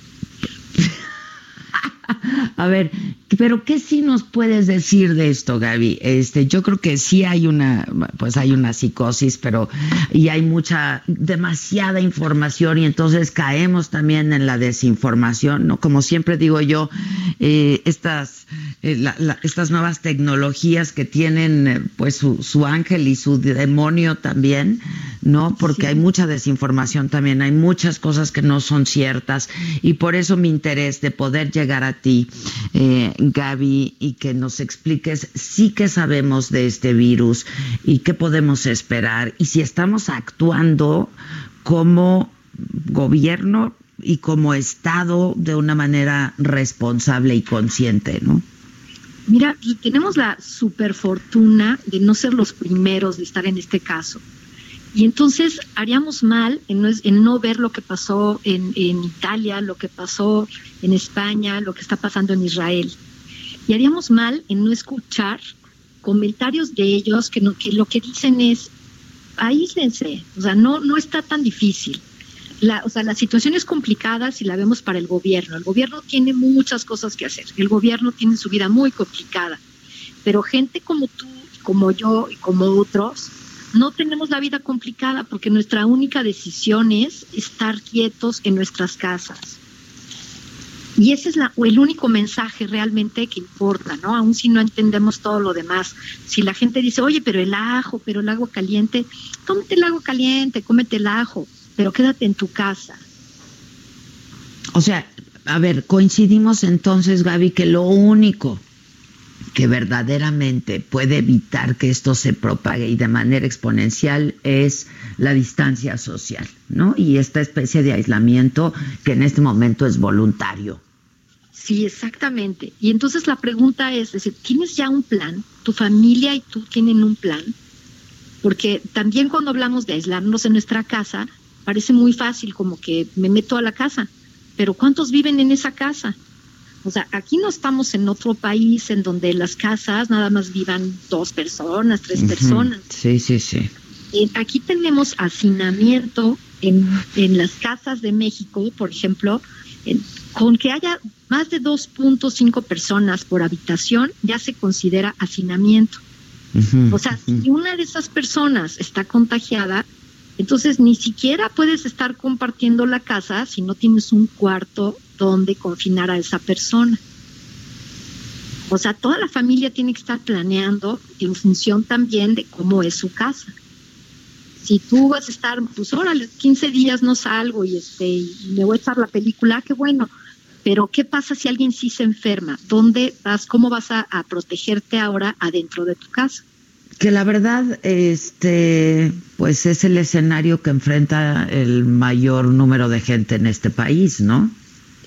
A ver, pero ¿qué sí nos puedes decir de esto, Gaby? Este, yo creo que sí hay una, pues hay una psicosis, pero y hay mucha, demasiada información y entonces caemos también en la desinformación, ¿no? Como siempre digo yo, eh, estas, eh, estas nuevas tecnologías que tienen, eh, pues su, su, ángel y su demonio también, ¿no? Porque hay mucha desinformación también, hay muchas cosas que no son ciertas y por eso mi interés de poder llegar a ti, eh, Gaby, y que nos expliques sí que sabemos de este virus y qué podemos esperar y si estamos actuando como gobierno y como Estado de una manera responsable y consciente, ¿no? Mira, tenemos la super fortuna de no ser los primeros de estar en este caso. Y entonces haríamos mal en no, en no ver lo que pasó en, Italia, lo que pasó en España, lo que está pasando en Israel. Y haríamos mal en no escuchar comentarios de ellos que, no, que lo que dicen es, aíslense, o sea, no, no está tan difícil. La, o sea, la situación es complicada si la vemos para el gobierno. El gobierno tiene muchas cosas que hacer. El gobierno tiene su vida muy complicada. Pero gente como tú, como yo y como otros, no tenemos la vida complicada porque nuestra única decisión es estar quietos en nuestras casas. Y ese es la, el único mensaje realmente que importa, ¿no? Aun si no entendemos todo lo demás. Si la gente dice, oye, pero el ajo, pero el agua caliente, cómete el agua caliente, cómete el ajo, pero quédate en tu casa. O sea, a ver, coincidimos entonces, Gaby, que lo único que verdaderamente puede evitar que esto se propague y de manera exponencial es la distancia social, ¿no? Y esta especie de aislamiento que en este momento es voluntario. Sí, exactamente. Y entonces la pregunta es, es ¿tienes ya un plan? ¿Tu familia y tú tienen un plan? Porque también cuando hablamos de aislarnos en nuestra casa, parece muy fácil como que me meto a la casa, pero ¿cuántos viven en esa casa? O sea, aquí no estamos en otro país en donde las casas nada más vivan dos personas, tres personas. Sí, sí, sí. aquí tenemos hacinamiento en, en, las casas de México, por ejemplo, con que haya más de 2.5 personas por habitación, ya se considera hacinamiento. o sea, si una de esas personas está contagiada, entonces ni siquiera puedes estar compartiendo la casa si no tienes un cuarto donde confinar a esa persona. O sea, toda la familia tiene que estar planeando en función también de cómo es su casa. Si tú vas a estar, pues órale, 15 días no salgo y este y me voy a echar la película, qué bueno. Pero ¿qué pasa si alguien sí se enferma? ¿Dónde vas? ¿Cómo vas a, a protegerte ahora adentro de tu casa? que la verdad este pues es el escenario que enfrenta el mayor número de gente en este país, ¿no?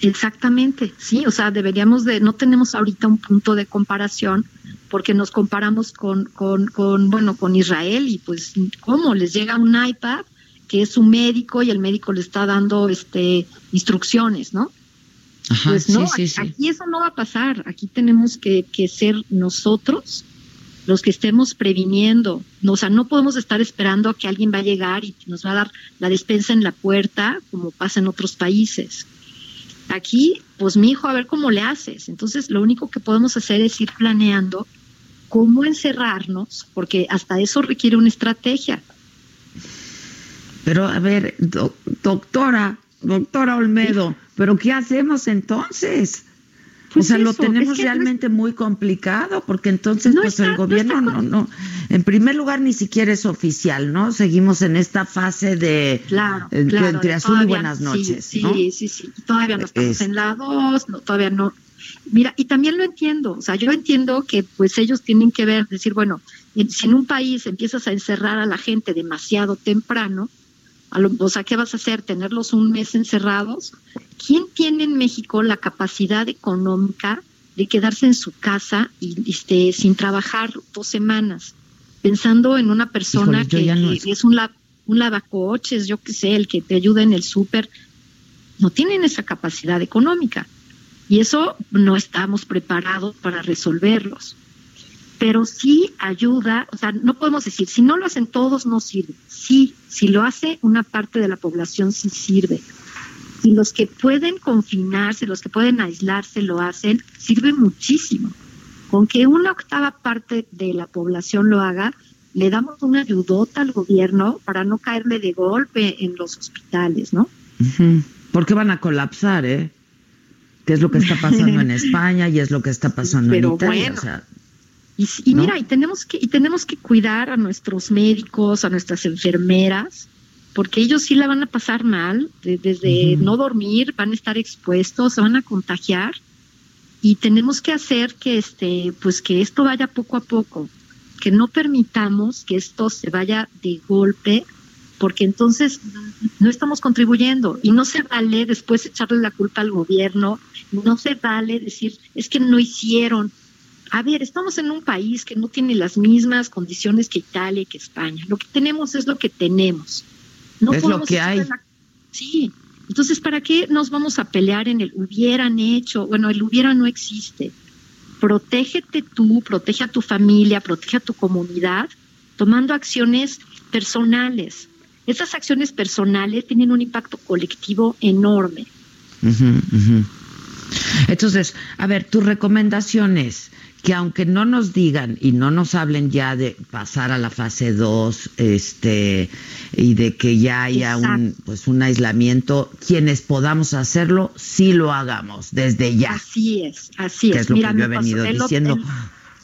Exactamente, sí, o sea, deberíamos de, no tenemos ahorita un punto de comparación porque nos comparamos con, con, con bueno, con Israel y pues, ¿cómo? Les llega un iPad que es un médico y el médico le está dando este instrucciones, ¿no? pues no, aquí, eso no va a pasar. Aquí tenemos que, que ser nosotros los que estemos previniendo. O sea, no podemos estar esperando a que alguien va a llegar y nos va a dar la despensa en la puerta, como pasa en otros países. Aquí, pues mi hijo, a ver cómo le haces. Entonces, lo único que podemos hacer es ir planeando cómo encerrarnos, porque hasta eso requiere una estrategia. Pero, a ver, doctora, doctora Olmedo, ¿pero qué hacemos entonces? O pues sea, lo tenemos realmente muy complicado porque entonces pues el gobierno no, no, en primer lugar ni siquiera es oficial, ¿no? Seguimos en esta fase de claro, eh, entre azul y buenas noches, sí, Sí, sí, sí, todavía no estamos en la dos, no, todavía no. Mira, y también lo entiendo, o sea, yo entiendo que pues ellos tienen que ver, decir, bueno, si en un país empiezas a encerrar a la gente demasiado temprano, o sea, ¿qué vas a hacer? ¿Tenerlos un mes encerrados? ¿Quién tiene en México la capacidad económica de quedarse en su casa y este, sin trabajar dos semanas? Pensando en una persona que, es... un, un lavacoches, yo qué sé, el que te ayuda en el súper. No tienen esa capacidad económica. Y eso no estamos preparados para resolverlos pero sí ayuda, o sea, no podemos decir, si no lo hacen todos, no sirve. Sí, si lo hace una parte de la población, sí sirve. Si los que pueden confinarse, los que pueden aislarse, lo hacen, sirve muchísimo. Con que una octava parte de la población lo haga, le damos una ayudota al gobierno para no caerle de golpe en los hospitales, ¿no? Porque van a colapsar, ¿eh? Que es lo que está pasando en España y es lo que está pasando en Italia. o sea, y, mira, y tenemos que y tenemos que cuidar a nuestros médicos, a nuestras enfermeras, porque ellos sí la van a pasar mal, desde no dormir, van a estar expuestos, se van a contagiar y tenemos que hacer que este pues que esto vaya poco a poco, que no permitamos que esto se vaya de golpe porque entonces no estamos contribuyendo y no se vale después echarle la culpa al gobierno, no se vale decir es que no hicieron, a ver, estamos en un país que no tiene las mismas condiciones que Italia y que España. Lo que tenemos es lo que tenemos. No es lo que hay. Sí. Entonces, ¿para qué nos vamos a pelear en el hubieran hecho? Bueno, el hubiera no existe. Protégete tú, protege a tu familia, protege a tu comunidad, tomando acciones personales. Esas acciones personales tienen un impacto colectivo enorme. Entonces, a ver, tus recomendaciones que aunque no nos digan y no nos hablen ya de pasar a la fase 2, este, y de que ya haya un, pues un aislamiento, quienes podamos hacerlo, sí lo hagamos desde ya. Así es, así es. es lo que yo he venido diciendo.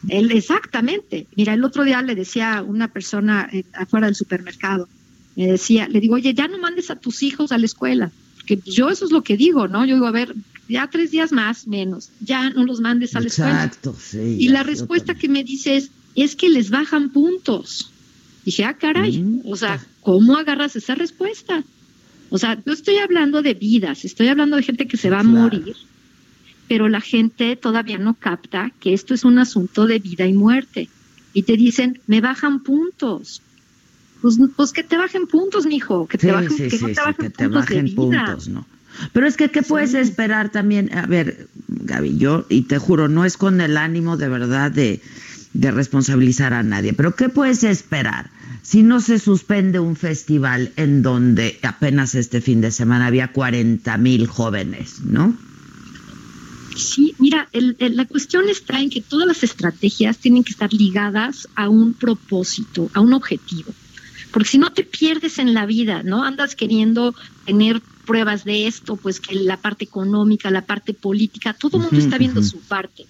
exactamente. Mira, el otro día le decía a una persona eh, afuera del supermercado, me decía, le digo, oye, ya no mandes a tus hijos a la escuela, porque yo eso es lo que digo, ¿no? Yo digo, a ver, ya tres días más, menos, ya no los mandes a la Exacto, Sí, y la respuesta que me dices es que les bajan puntos. Dije, ah, caray, mm. o sea, ¿cómo agarras esa respuesta? O sea, yo estoy hablando de vidas, estoy hablando de gente que se va a morir, pero la gente todavía no capta que esto es un asunto de vida y muerte. Y te dicen, me bajan puntos. Pues, pues que te bajen puntos, mijo, que te bajen, que no te bajen que puntos te bajen puntos, ¿no? Pero es que, ¿qué puedes esperar también? A ver, Gaby, yo, y te juro, no es con el ánimo de verdad de, de responsabilizar a nadie, pero ¿qué puedes esperar? Si no se suspende un festival en donde apenas este fin de semana había 40 mil jóvenes, ¿no? Sí, mira, la cuestión está en que todas las estrategias tienen que estar ligadas a un propósito, a un objetivo. Porque si no te pierdes en la vida, ¿no? Andas queriendo tener pruebas de esto, pues que la parte económica, la parte política, todo el mundo está viendo su parte.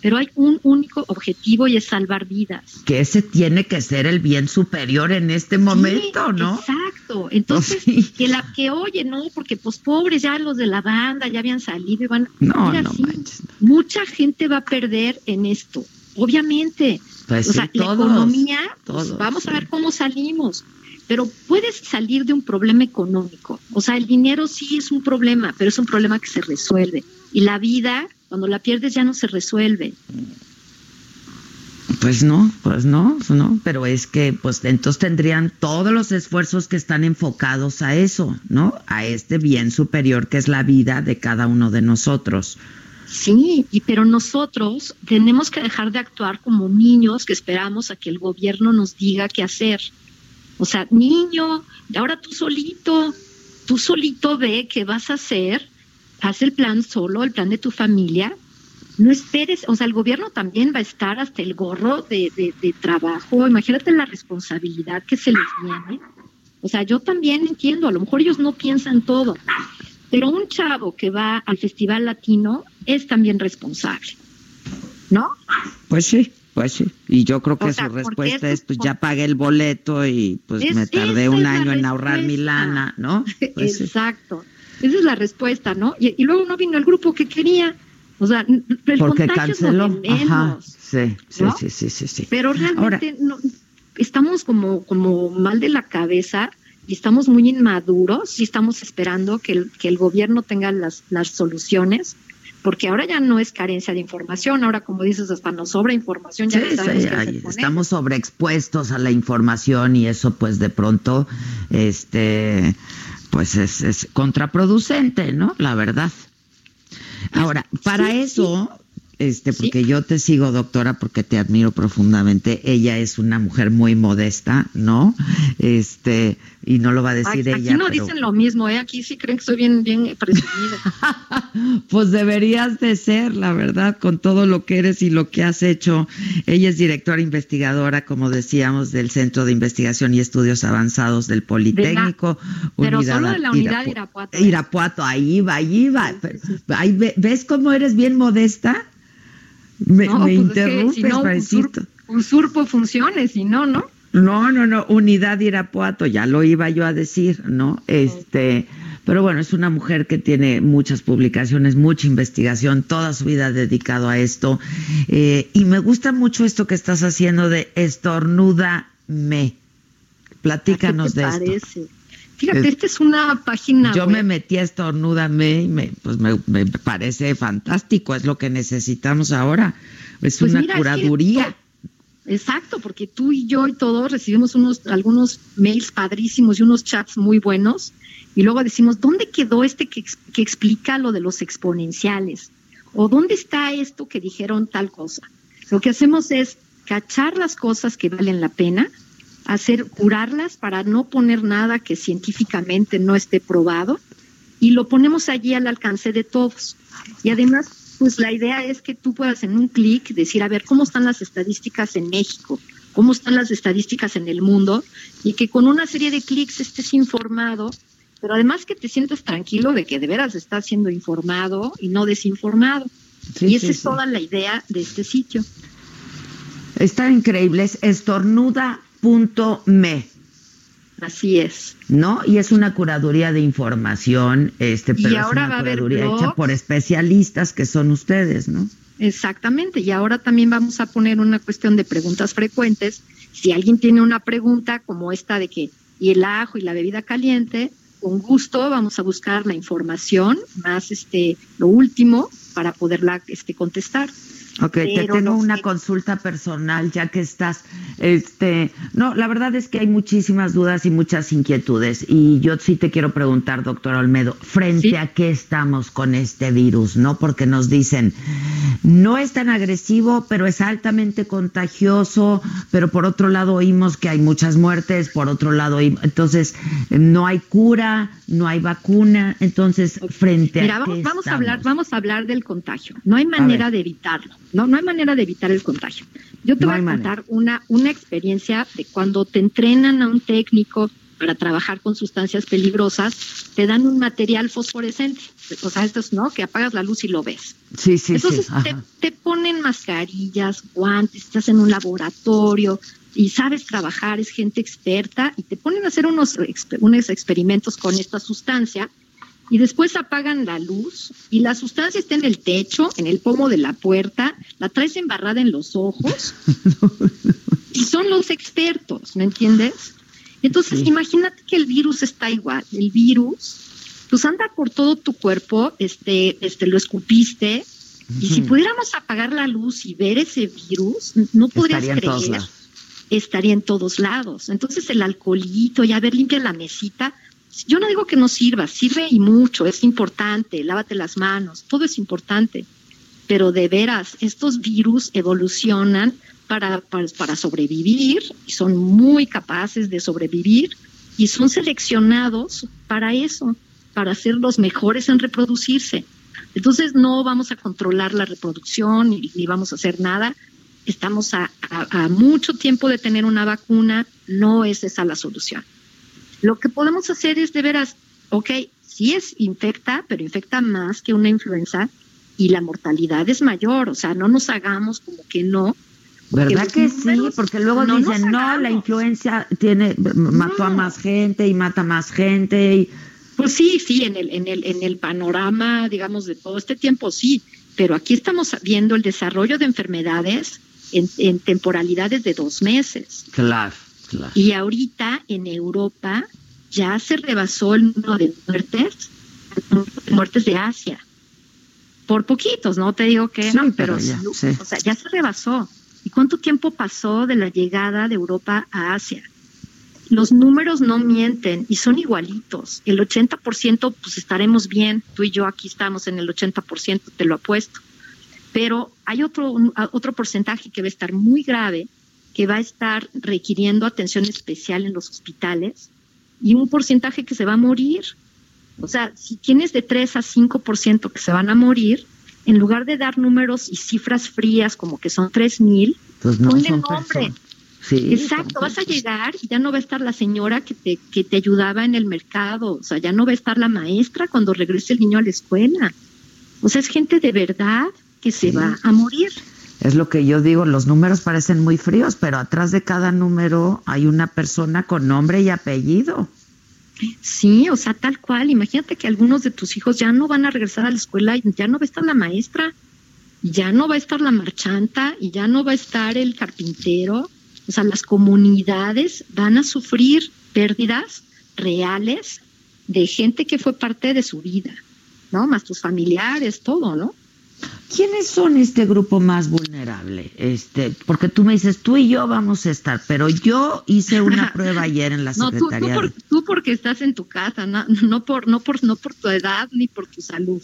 Pero hay un único objetivo y es salvar vidas. Que ese tiene que ser el bien superior en este momento, ¿no? Exacto. Entonces, que la que oye, no, porque pues pobres ya los de la banda ya habían salido y van. No, no, Mucha gente va a perder en esto, obviamente. Pues o sea, la economía, pues, vamos a ver cómo salimos pero puedes salir de un problema económico. O sea, el dinero sí es un problema, pero es un problema que se resuelve. Y la vida, cuando la pierdes, ya no se resuelve. Pues no, pues no, no, pero es que pues entonces tendrían todos los esfuerzos que están enfocados a eso, ¿no? A este bien superior que es la vida de cada uno de nosotros. Sí, y pero nosotros tenemos que dejar de actuar como niños que esperamos a que el gobierno nos diga qué hacer. O sea, niño, ahora tú solito, tú solito ve qué vas a hacer, haz el plan solo, el plan de tu familia, no esperes, o sea, el gobierno también va a estar hasta el gorro de, de, trabajo, imagínate la responsabilidad que se les viene. O sea, yo también entiendo, a lo mejor ellos no piensan todo, pero un chavo que va al Festival Latino es también responsable, ¿no? Pues sí. Pues sí, y yo creo que su respuesta es, pues ya pagué el boleto y pues me tardé un año en ahorrar mi lana, ¿no? Pues Exacto, esa es la respuesta, ¿no? Y, y, luego no vino el grupo que quería, o sea, el Porque canceló. Ajá. Sí, sí, sí, sí, sí, Pero realmente no, estamos como, como mal de la cabeza y estamos muy inmaduros y estamos esperando que el, que el gobierno tenga las, las soluciones porque ahora ya no es carencia de información, ahora como dices, hasta nos sobra información, ya sí, estamos sobreexpuestos a la información y eso pues de pronto este pues es, es contraproducente, ¿no? La verdad. Ahora, para eso, este, porque yo te sigo, doctora, porque te admiro profundamente. Ella es una mujer muy modesta, ¿no? Este, y no lo va a decir ella. Aquí no dicen lo mismo, ¿eh? Aquí sí creen que soy bien, bien presumida. pues deberías de ser, la verdad, con todo lo que eres y lo que has hecho. Ella es directora investigadora, como decíamos, del Centro de Investigación y Estudios Avanzados del Politécnico. pero solo de la unidad Irapuato. ¿eh? Irapuato, ahí va, ahí va. Ahí ¿Ves cómo eres bien modesta? Me, no, me pues si no, usurpo, funciones, si no, ¿no? No, no, no, unidad Irapuato, ya lo iba yo a decir, ¿no? Este, pero bueno, es una mujer que tiene muchas publicaciones, mucha investigación, toda su vida dedicado a esto. Eh, y me gusta mucho esto que estás haciendo de estornuda me. Platícanos de parece? esto. Fíjate, esta es una página. Yo me metí a estornúdame y me, pues me, parece fantástico, es lo que necesitamos ahora. Es pues una curaduría. exacto, porque tú y yo y todos recibimos unos algunos mails padrísimos y unos chats muy buenos y luego decimos, ¿dónde quedó este que, que explica lo de los exponenciales? ¿O dónde está esto que dijeron tal cosa? Lo que hacemos es cachar las cosas que valen la pena hacer curarlas para no poner nada que científicamente no esté probado y lo ponemos allí al alcance de todos. Y además, pues la idea es que tú puedas en un clic decir, a ver, ¿cómo están las estadísticas en México? ¿Cómo están las estadísticas en el mundo? Y que con una serie de clics estés informado, pero además que te sientas tranquilo de que de veras estás siendo informado y no desinformado. y esa es toda la idea de este sitio. Está increíble, es estornuda me. Así es. ¿No? Y es una curaduría de información, este, pero es una curaduría hecha por especialistas que son ustedes, ¿no? Exactamente. Y ahora también vamos a poner una cuestión de preguntas frecuentes. Si alguien tiene una pregunta como esta de que, y el ajo y la bebida caliente, con gusto vamos a buscar la información más este lo último para poderla este contestar. Ok, te tengo una consulta personal ya que estás, este, no, la verdad es que hay muchísimas dudas y muchas inquietudes y yo sí te quiero preguntar, doctor Olmedo, frente a qué estamos con este virus, ¿no? Porque nos dicen, no es tan agresivo, pero es altamente contagioso, pero por otro lado oímos que hay muchas muertes, por otro lado, entonces no hay cura, no hay vacuna, entonces frente a vamos, vamos a hablar, vamos a hablar del contagio, no hay manera de evitarlo. No, no hay manera de evitar el contagio. Yo te voy a contar una, una experiencia de cuando te entrenan a un técnico para trabajar con sustancias peligrosas, te dan un material fosforescente. O sea, esto es, ¿no? Que apagas la luz y lo ves. Sí, sí, Entonces sí. Te, te ponen mascarillas, guantes, estás en un laboratorio y sabes trabajar, es gente experta y te ponen a hacer unos, unos experimentos con esta sustancia y después apagan la luz y la sustancia está en el techo, en el pomo de la puerta, la traes embarrada en los ojos y son los expertos, ¿me entiendes? Entonces, imagínate que el virus está igual, el virus, pues anda por todo tu cuerpo, este, este, lo escupiste, Y si pudiéramos apagar la luz y ver ese virus, no podrías creer. Estaría en todos lados. Entonces el alcoholito, ya ver, limpia la mesita. Yo no digo que no sirva, sirve y mucho, es importante, lávate las manos, todo es importante. Pero de veras, estos virus evolucionan para, para, sobrevivir y son muy capaces de sobrevivir y son seleccionados para eso, para ser los mejores en reproducirse. Entonces no vamos a controlar la reproducción ni, vamos a hacer nada. Estamos a, mucho tiempo de tener una vacuna, no es esa la solución. Lo que podemos hacer es de veras, ok, sí es infecta, pero infecta más que una influenza y la mortalidad es mayor, o sea, no nos hagamos como que no. ¿Verdad que sí? Porque luego dicen, no, la influenza tiene mató a más gente y mata más gente y pues sí, sí, en el, en el, en el panorama, digamos, de todo este tiempo, sí, pero aquí estamos viendo el desarrollo de enfermedades en, temporalidades de dos meses. Claro, claro. Y ahorita en Europa ya se rebasó el número de muertes, muertes de Asia. Por poquitos, no te digo que no, pero, ya, o sea, ya se rebasó. ¿Y cuánto tiempo pasó de la llegada de Europa a Asia? los números no mienten y son igualitos. El 80% pues estaremos bien, tú y yo aquí estamos en el 80%, te lo apuesto. Pero hay otro, otro porcentaje que va a estar muy grave, que va a estar requiriendo atención especial en los hospitales y un porcentaje que se va a morir. O sea, si tienes de 3 a 5% que se van a morir, en lugar de dar números y cifras frías como que son 3 mil, pues no ponle nombre. Exacto, vas a llegar y ya no va a estar la señora que te, que te ayudaba en el mercado, o sea, ya no va a estar la maestra cuando regrese el niño a la escuela. O sea, es gente de verdad que se va a morir. Es lo que yo digo, los números parecen muy fríos, pero atrás de cada número hay una persona con nombre y apellido. Sí, o sea, tal cual. Imagínate que algunos de tus hijos ya no van a regresar a la escuela y ya no va a estar la maestra, ya no va a estar la marchanta y ya no va a estar el carpintero o sea, las comunidades van a sufrir pérdidas reales de gente que fue parte de su vida, ¿no? Más tus familiares, todo, ¿no? ¿Quiénes son este grupo más vulnerable? Este, porque tú me dices, tú y yo vamos a estar, pero yo hice una prueba ayer en la secretaría. No, tú, porque estás en tu casa, no, no, por, no, por, no por tu edad ni por tu salud,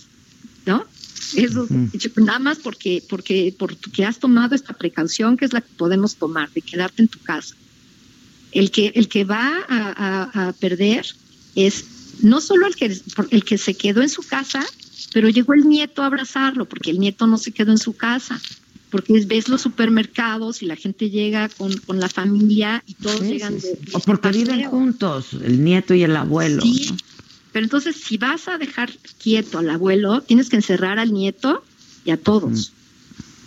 ¿no? Eso, nada más porque, porque, porque has tomado esta precaución que es la que podemos tomar, de quedarte en tu casa. El que, el que va a, perder es no solo el que, el que se quedó en su casa, pero llegó el nieto a abrazarlo, porque el nieto no se quedó en su casa. Porque ves los supermercados y la gente llega con, con la familia y todos llegan de, O porque viven juntos, el nieto y el abuelo. Pero entonces, si vas a dejar quieto al abuelo, tienes que encerrar al nieto y a todos.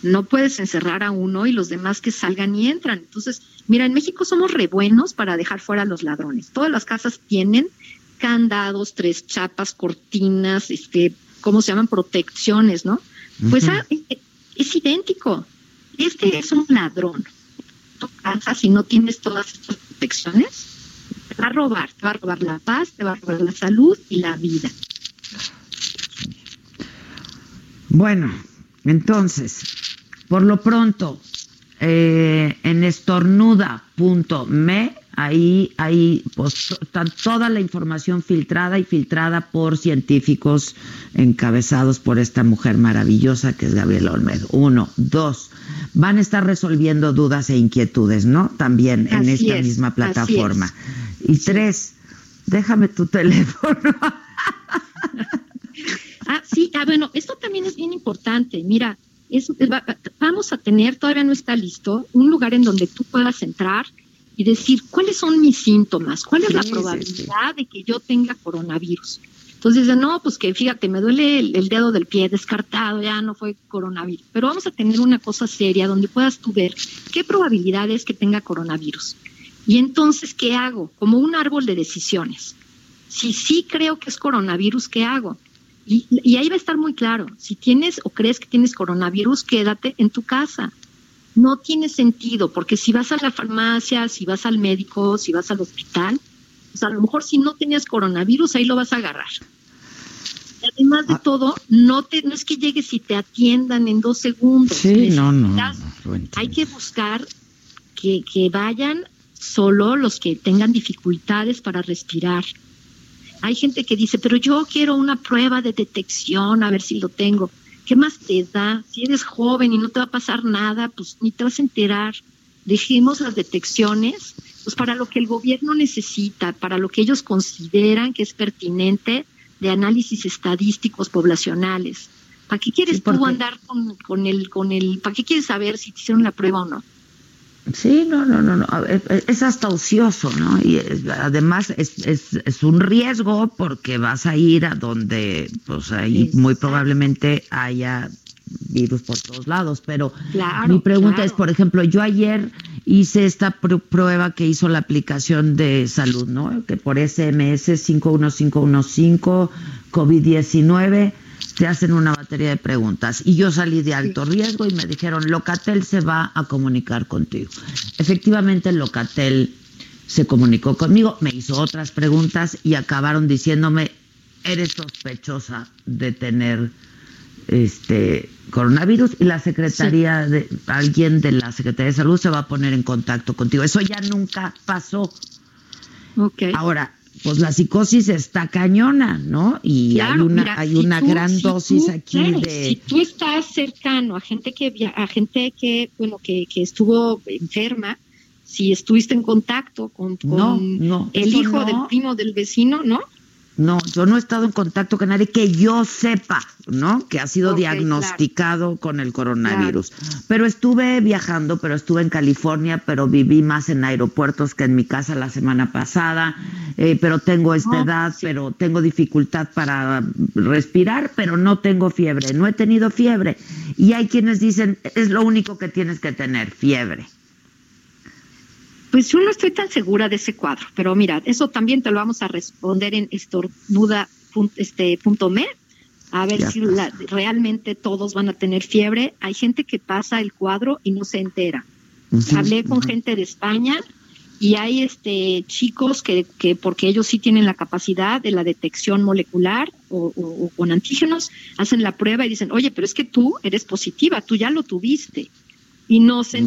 No puedes encerrar a uno y los demás que salgan y entran. Entonces, mira, en México somos re buenos para dejar fuera a los ladrones. Todas las casas tienen candados, tres chapas, cortinas, este, ¿cómo se llaman? Protecciones, ¿no? Pues ah, es, idéntico. Este es un ladrón. Tu casa, si no tienes todas estas protecciones, va a robar, te va a robar la paz, te va a robar la salud y la vida. Bueno, entonces, por lo pronto, eh, en estornuda.me, ahí, ahí pues, está toda la información filtrada y filtrada por científicos encabezados por esta mujer maravillosa que es Gabriela Olmedo. Uno, dos, van a estar resolviendo dudas e inquietudes, ¿no? También en esta misma plataforma. Y tres, déjame tu teléfono. ah, sí, ah, bueno, esto también es bien importante. Mira, es, vamos a tener, todavía no está listo, un lugar en donde tú puedas entrar y decir cuáles son mis síntomas, cuál es la probabilidad de que yo tenga coronavirus. Entonces, no, pues que fíjate, me duele el, dedo del pie descartado, ya no fue coronavirus. Pero vamos a tener una cosa seria donde puedas tú ver qué probabilidad es que tenga coronavirus. Y entonces, ¿qué hago? Como un árbol de decisiones. Si sí creo que es coronavirus, ¿qué hago? Y, ahí va a estar muy claro. Si tienes o crees que tienes coronavirus, quédate en tu casa. No tiene sentido, porque si vas a la farmacia, si vas al médico, si vas al hospital, pues a lo mejor si no tenías coronavirus, ahí lo vas a agarrar. además de ah. todo, no te, no es que llegues y te atiendan en dos segundos. Sí, no, no, Hay que buscar que, que vayan solo los que tengan dificultades para respirar. Hay gente que dice, pero yo quiero una prueba de detección, a ver si lo tengo. ¿Qué más te da? Si eres joven y no te va a pasar nada, pues ni te vas a enterar. Dejemos las detecciones pues para lo que el gobierno necesita, para lo que ellos consideran que es pertinente de análisis estadísticos poblacionales. ¿Para qué quieres tú andar con, con, el, con el, para qué quieres saber si te hicieron la prueba o no? Sí, no, no, no, no. Es hasta ocioso, ¿no? Y además es, es, es, un riesgo porque vas a ir a donde, pues ahí muy probablemente haya virus por todos lados. Pero mi pregunta es, por ejemplo, yo ayer hice esta prueba que hizo la aplicación de salud, ¿no? Que por SMS 51515 COVID-19 te hacen una batería de preguntas. Y yo salí de alto riesgo y me dijeron, Locatel se va a comunicar contigo. Efectivamente, Locatel se comunicó conmigo, me hizo otras preguntas y acabaron diciéndome, eres sospechosa de tener este coronavirus y la secretaría de alguien de la Secretaría de Salud se va a poner en contacto contigo. Eso ya nunca pasó. Okay. Ahora, pues la psicosis está cañona, ¿no? Y hay una hay una gran dosis aquí de si tú estás cercano a gente que a gente que bueno que, que estuvo enferma, si estuviste en contacto con, el hijo del primo del vecino, ¿no? No, yo no he estado en contacto con nadie que yo sepa, ¿no? Que ha sido diagnosticado con el coronavirus. Pero estuve viajando, pero estuve en California, pero viví más en aeropuertos que en mi casa la semana pasada. Eh, pero tengo esta edad, pero tengo dificultad para respirar, pero no tengo fiebre. No he tenido fiebre. Y hay quienes dicen, es lo único que tienes que tener, fiebre. Pues yo no estoy tan segura de ese cuadro, pero mira, eso también te lo vamos a responder en estornuda.me, este, a ver si realmente todos van a tener fiebre. Hay gente que pasa el cuadro y no se entera. Hablé con gente de España y hay este chicos que, que, porque ellos sí tienen la capacidad de la detección molecular o, o, con antígenos, hacen la prueba y dicen, oye, pero es que tú eres positiva, tú ya lo tuviste y no se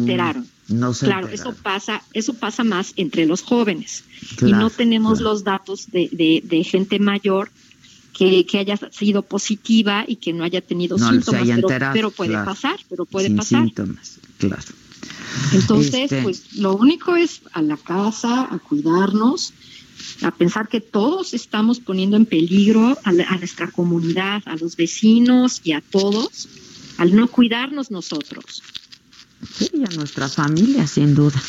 mm. enteraron claro, eso pasa, eso pasa más entre los jóvenes y no tenemos los datos de, de, gente mayor que, que, haya sido positiva y que no haya tenido síntomas, pero, puede pasar, pero puede pasar. Síntomas, claro. Entonces, este pues lo único es a la casa, a cuidarnos, a pensar que todos estamos poniendo en peligro a, a nuestra comunidad, a los vecinos y a todos, al no cuidarnos nosotros. Sí, a nuestra familia, sin duda.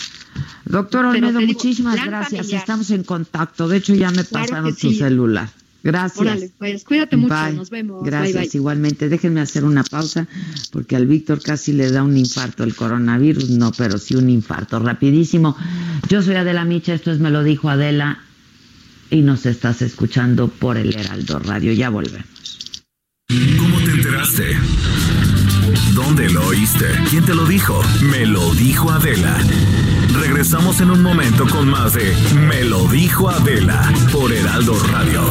Doctor Olmedo, muchísimas gracias. Estamos en contacto. De hecho, ya me pasaron tu celular. Gracias. Órale, pues cuídate mucho. Nos vemos. Gracias, igualmente. Déjenme hacer una pausa porque al Víctor casi le da un infarto el coronavirus. No, pero sí un infarto. Rapidísimo. Yo soy Adela Micha. Esto es Me lo dijo Adela. Y nos estás escuchando por el Heraldo Radio. Ya volvemos. ¿Cómo te enteraste? ¿Dónde lo oíste? ¿Quién te lo dijo? Me lo dijo Adela. Regresamos en un momento con más de Me lo dijo Adela por Heraldo Radio.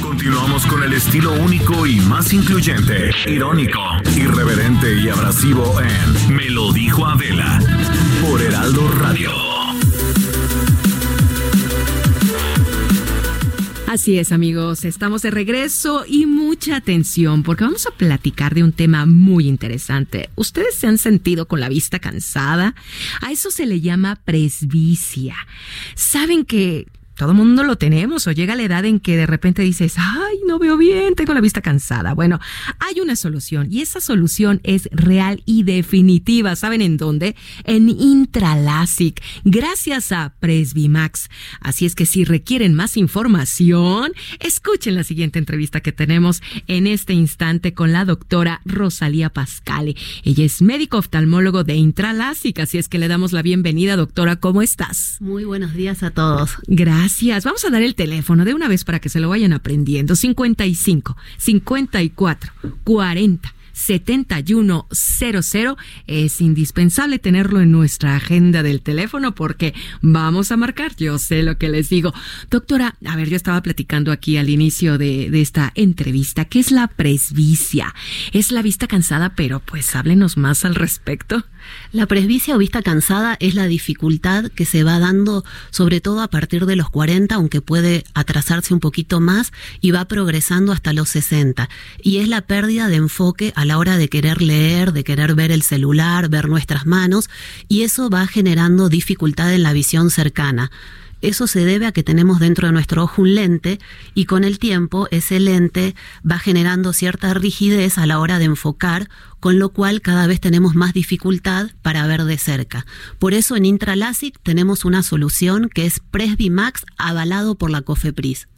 Continuamos con el estilo único y más incluyente, irónico, irreverente y abrasivo en Me lo dijo Adela por Heraldo Radio. Así es, amigos, estamos de regreso y mucha atención porque vamos a platicar de un tema muy interesante. ¿Ustedes se han sentido con la vista cansada? A eso se le llama presbicia. ¿Saben que todo el mundo lo tenemos o llega la edad en que de repente dices, ay, no veo bien, tengo la vista cansada. Bueno, hay una solución y esa solución es real y definitiva. ¿Saben en dónde? En Intralasic, gracias a Presbimax. Así es que si requieren más información, escuchen la siguiente entrevista que tenemos en este instante con la doctora Rosalía Pascale. Ella es médico oftalmólogo de Intralasic, así es que le damos la bienvenida, doctora. ¿Cómo estás? Muy buenos días a todos. Gracias Gracias. Vamos a dar el teléfono de una vez para que se lo vayan aprendiendo. 55 54 40 7100. Es indispensable tenerlo en nuestra agenda del teléfono porque vamos a marcar. Yo sé lo que les digo. Doctora, a ver, yo estaba platicando aquí al inicio de, de esta entrevista. ¿Qué es la presbicia? Es la vista cansada, pero pues háblenos más al respecto. La presbicia o vista cansada es la dificultad que se va dando sobre todo a partir de los 40, aunque puede atrasarse un poquito más y va progresando hasta los 60. Y es la pérdida de enfoque a la hora de querer leer, de querer ver el celular, ver nuestras manos, y eso va generando dificultad en la visión cercana. Eso se debe a que tenemos dentro de nuestro ojo un lente y con el tiempo ese lente va generando cierta rigidez a la hora de enfocar, con lo cual cada vez tenemos más dificultad para ver de cerca. Por eso en Intralasic tenemos una solución que es Presbymax avalado por la COFEPRIS.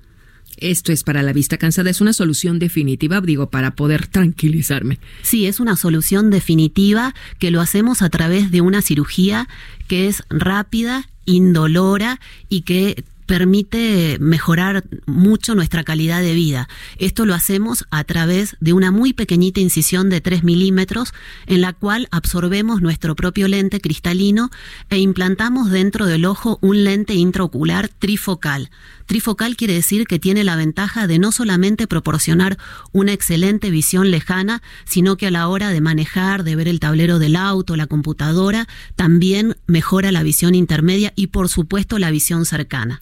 Esto es para la vista cansada, es una solución definitiva, digo, para poder tranquilizarme. Sí, es una solución definitiva que lo hacemos a través de una cirugía que es rápida indolora y que permite mejorar mucho nuestra calidad de vida. Esto lo hacemos a través de una muy pequeñita incisión de 3 milímetros en la cual absorbemos nuestro propio lente cristalino e implantamos dentro del ojo un lente intraocular trifocal. Trifocal quiere decir que tiene la ventaja de no solamente proporcionar una excelente visión lejana, sino que a la hora de manejar, de ver el tablero del auto, la computadora, también mejora la visión intermedia y por supuesto la visión cercana.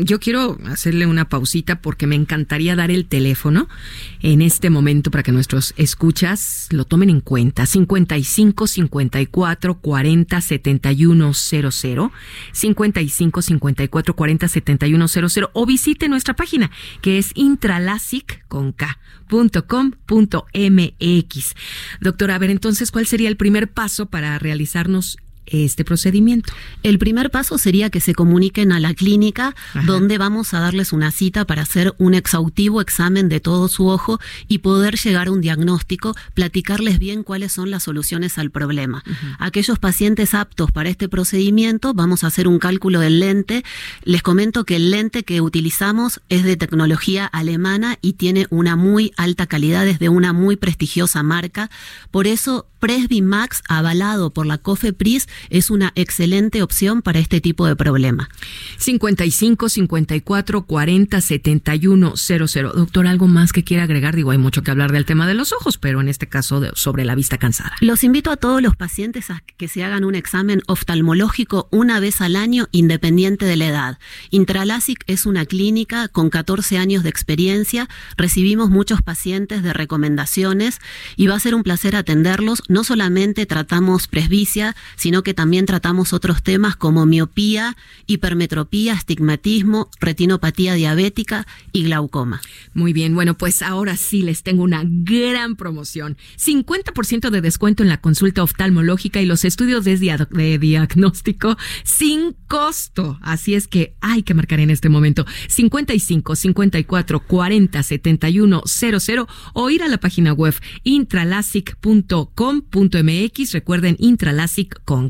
Yo quiero hacerle una pausita porque me encantaría dar el teléfono en este momento para que nuestros escuchas lo tomen en cuenta. 55 54 40 71 00, 55 54 40 71 00 o visite nuestra página que es intralasic con Doctora, a ver, entonces, ¿cuál sería el primer paso para realizarnos este procedimiento? El primer paso sería que se comuniquen a la clínica donde vamos a darles una cita para hacer un exhaustivo examen de todo su ojo y poder llegar a un diagnóstico, platicarles bien cuáles son las soluciones al problema. Aquellos pacientes aptos para este procedimiento, vamos a hacer un cálculo del lente. Les comento que el lente que utilizamos es de tecnología alemana y tiene una muy alta calidad, es de una muy prestigiosa marca. Por eso Presby Max, avalado por la COFEPRIS, es una excelente opción para este tipo de problema. 55 54 40 71 00. Doctor, ¿algo más que quiera agregar? Digo, hay mucho que hablar del tema de los ojos, pero en este caso sobre la vista cansada. Los invito a todos los pacientes a que se hagan un examen oftalmológico una vez al año, independiente de la edad. Intralasic es una clínica con 14 años de experiencia. Recibimos muchos pacientes de recomendaciones y va a ser un placer atenderlos no solamente tratamos presbicia, sino que también tratamos otros temas como miopía, hipermetropía, astigmatismo, retinopatía diabética y glaucoma. Muy bien, bueno, pues ahora sí les tengo una gran promoción. 50% de descuento en la consulta oftalmológica y los estudios de, de diagnóstico sin costo. Así es que hay que marcar en este momento 55 54 40 71 00 o ir a la página web intralasic.com .mx, recuerden Intralasic con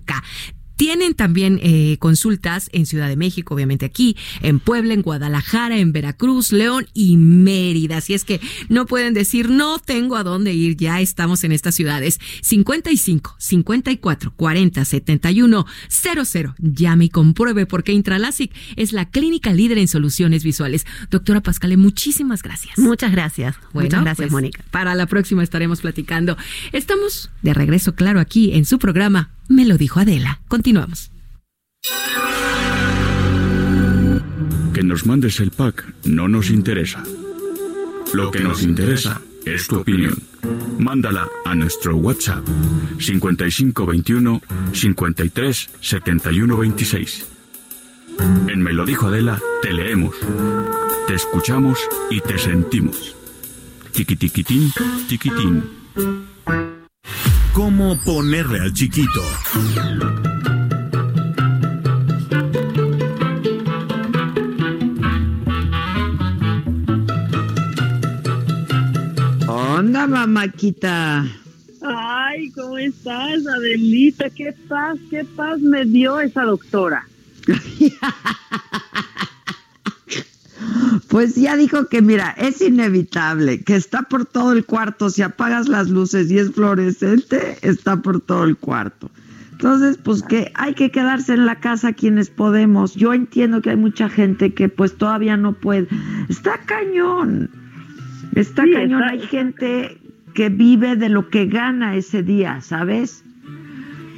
Tienen también eh, consultas en Ciudad de México, obviamente aquí, en Puebla, en Guadalajara, en Veracruz, León y Mérida. Así es que no pueden decir no tengo a dónde ir, ya estamos en estas ciudades. 55 54 40 71 00. Llame y compruebe porque Intralasic es la clínica líder en soluciones visuales. Doctora Pascale, muchísimas gracias. Muchas gracias. Muchas gracias, pues, Mónica. Para la próxima estaremos platicando. Estamos de regreso, claro, aquí en su programa me lo dijo Adela. Continuamos. Que nos mandes el pack no nos interesa. Lo que nos interesa es tu opinión. Mándala a nuestro WhatsApp 5521 53 71 26. En Me lo dijo Adela, te leemos, te escuchamos y te sentimos. Tiquitiquitín, tiquitín cómo ponerle al chiquito. Onda, mamáquita. Ay, ¿cómo estás, Adelita? Qué paz, qué paz me dio esa doctora. Pues ya dijo que mira, es inevitable, que está por todo el cuarto, si apagas las luces y es fluorescente, está por todo el cuarto. Entonces, pues que hay que quedarse en la casa quienes podemos. Yo entiendo que hay mucha gente que pues todavía no puede. Está cañón. Está cañón. Hay gente que vive de lo que gana ese día, ¿sabes?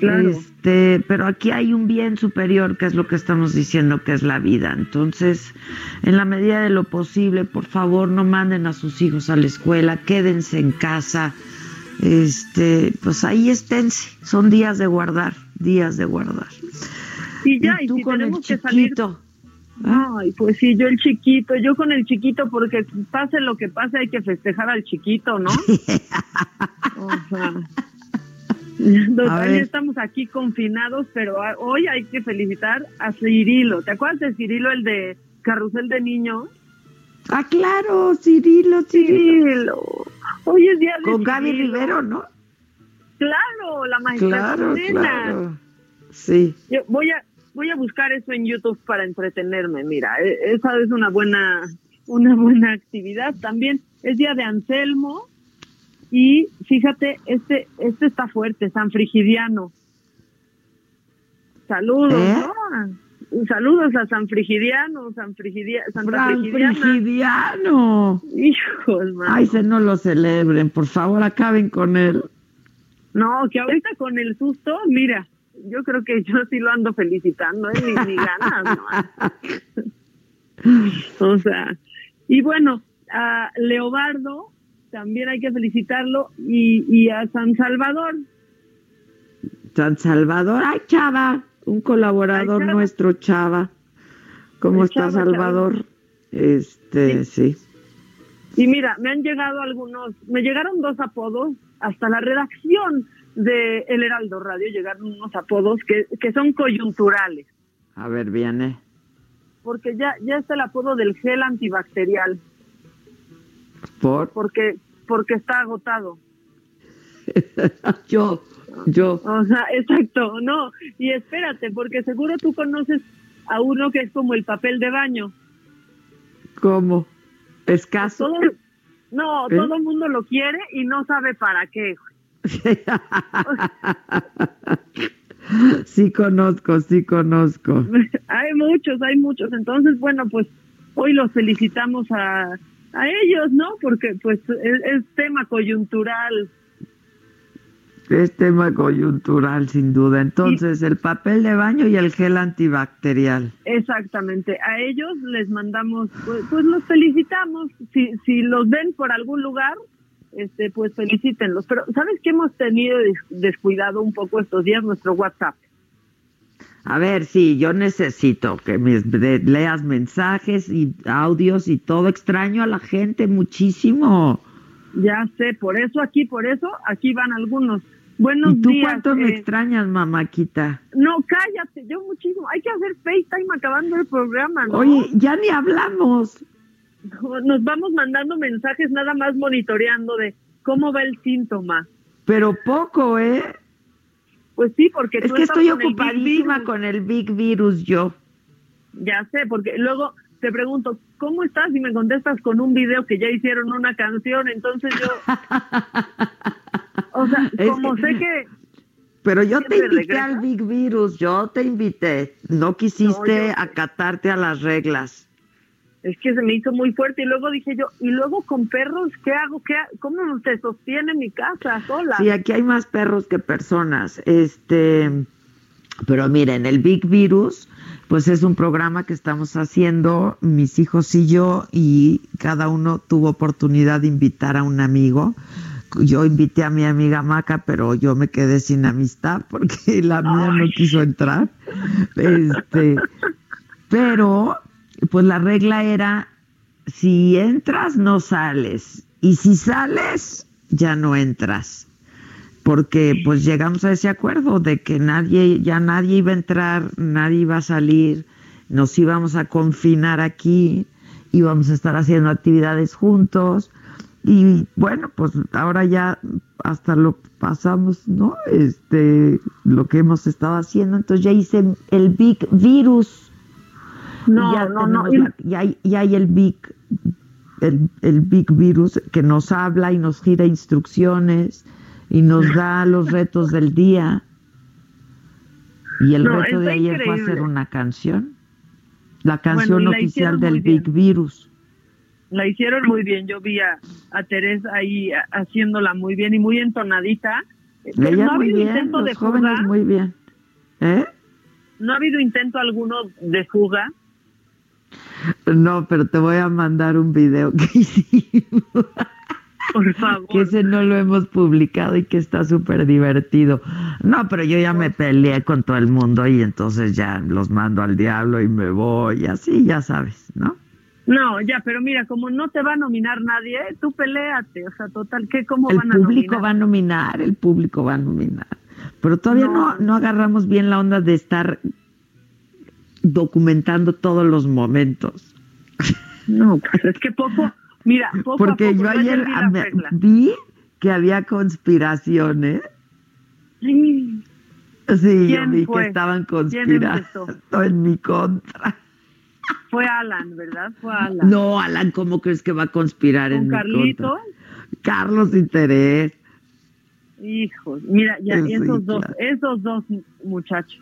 Claro. Este, pero aquí hay un bien superior que es lo que estamos diciendo que es la vida. Entonces, en la medida de lo posible, por favor, no manden a sus hijos a la escuela, quédense en casa. Este, pues ahí esténse. Son días de guardar, días de guardar. Y ya, y, tú si con el tenemos que salir. chiquito. Ay, pues sí, yo el chiquito, yo con el chiquito, porque pase lo que pase, hay que festejar al chiquito, ¿no? o sea, estamos aquí confinados, pero hoy hay que felicitar a Cirilo. ¿Te acuerdas de Cirilo, el de Carrusel de Niños? Ah, claro, Cirilo, Cirilo. Cirilo. Hoy es día de Con Gaby Cirilo. Rivero, ¿no? Claro, la maestra claro. Sí. Yo voy a voy a buscar eso en YouTube para entretenerme. Mira, e- esa es una buena una buena actividad. También es día de Anselmo y fíjate este este está fuerte, San Frigidiano. Saludos, ¿Eh? ¿no? Saludos a San Frigidiano, San Frigidia, San Frigidiana. Frigidiano. Hijos, mano. Ay, se no lo celebren, por favor, acaben con él. No, que ahorita con el susto, mira, yo creo que yo sí lo ando felicitando, ¿eh? ni, ni ganas, ¿no? O sea, y bueno, a Leobardo también hay que felicitarlo y, y a San Salvador. San Salvador, ay, Chava, un colaborador Ay, Chava. nuestro, Chava. ¿Cómo Ay, está Chava, Salvador? Este, sí. Y mira, me han llegado algunos, me llegaron dos apodos, hasta la redacción de El Heraldo Radio llegaron unos apodos que, que son coyunturales, A ver, viene. porque ya, ya está el apodo del gel antibacterial, Por porque, porque está agotado. yo, yo. O sea, exacto, no. Y espérate, porque seguro tú conoces a uno que es como el papel de baño. ¿Cómo? ¿Escaso? Todo, no, ¿Eh? todo el mundo lo quiere y no sabe para qué. sí conozco, sí conozco. hay muchos, hay muchos. Entonces, bueno, pues hoy los felicitamos a, a ellos, ¿no? Porque pues es, es tema coyuntural. Es tema coyuntural, sin duda. Entonces, el papel de baño y el gel antibacterial. Exactamente. A ellos les mandamos, pues, pues los felicitamos. Si, si los ven por algún lugar, este, pues felicítenlos. Pero, ¿sabes qué hemos tenido des- descuidado un poco estos días? Nuestro WhatsApp. A ver, sí, yo necesito que me leas mensajes y audios y todo. Extraño a la gente muchísimo. Ya sé, por eso aquí, por eso aquí van algunos. Buenos ¿Y tú días. cuánto me eh, extrañas, mamáquita? No, cállate, yo muchísimo. Hay que hacer FaceTime acabando el programa, ¿no? Oye, ya ni hablamos. Nos vamos mandando mensajes nada más monitoreando de cómo va el síntoma. Pero poco, ¿eh? Pues sí, porque Es tú que estoy con ocupadísima con el Big Virus yo. Ya sé, porque luego te pregunto, ¿cómo estás? Y me contestas con un video que ya hicieron una canción, entonces yo... o sea, Es como que- sé que... Pero yo te invité regresa. al Big Virus, yo te invité. No quisiste No, yo- acatarte a las reglas. Es que se me hizo muy fuerte y luego dije yo, ¿y luego con perros qué hago? ¿Qué ha- ¿Cómo se sostiene mi casa sola? Sí, aquí hay más perros que personas. Este, pero miren, el Big Virus, pues es un programa que estamos haciendo mis hijos y yo, y cada uno tuvo oportunidad de invitar a un amigo. Yo invité a mi amiga Maca, pero yo me quedé sin amistad porque la mía no quiso entrar. Este, pero, pues la regla era, si entras, no sales. Y si sales, ya no entras. Porque pues llegamos a ese acuerdo de que nadie, ya nadie iba a entrar, nadie iba a salir, nos íbamos a confinar aquí, íbamos a estar haciendo actividades juntos. Y bueno, pues ahora ya hasta lo pasamos, ¿no? Este, lo que hemos estado haciendo. Entonces ya hice el Big Virus. No, ya no, no. y, hay, y hay el Big el, el, Big Virus que nos habla y nos gira instrucciones y nos da los retos del día. Y el reto de ayer fue hacer una canción, la canción oficial del Big Virus. La hicieron muy bien, yo vi a, Teresa ahí haciéndola muy bien y muy entonadita. Ella no muy bien, intento de jóvenes muy bien. ¿Eh? ¿No ha habido intento alguno de fuga? No, pero te voy a mandar un video que hicimos. Por favor. Que ese no lo hemos publicado y que está súper divertido. No, pero yo ya me peleé con todo el mundo y entonces ya los mando al diablo y me voy, así ya sabes, ¿no? No, ya, pero mira, como no te va a nominar nadie, tú peleate, o sea, total, ¿qué cómo van a nominar? El público va a nominar, el público va a nominar. Pero todavía no, no agarramos bien la onda de estar documentando todos los momentos. No, pues es que poco, mira, poco Porque yo ayer vi que había conspiraciones. Sí, sí yo vi que estaban conspirando en mi contra. Fue Alan, ¿verdad? Fue Alan. No, Alan, ¿cómo crees que va a conspirar en mi contra? Carlos Interés. Hijos, mira, ya esos dos, esos dos muchachos.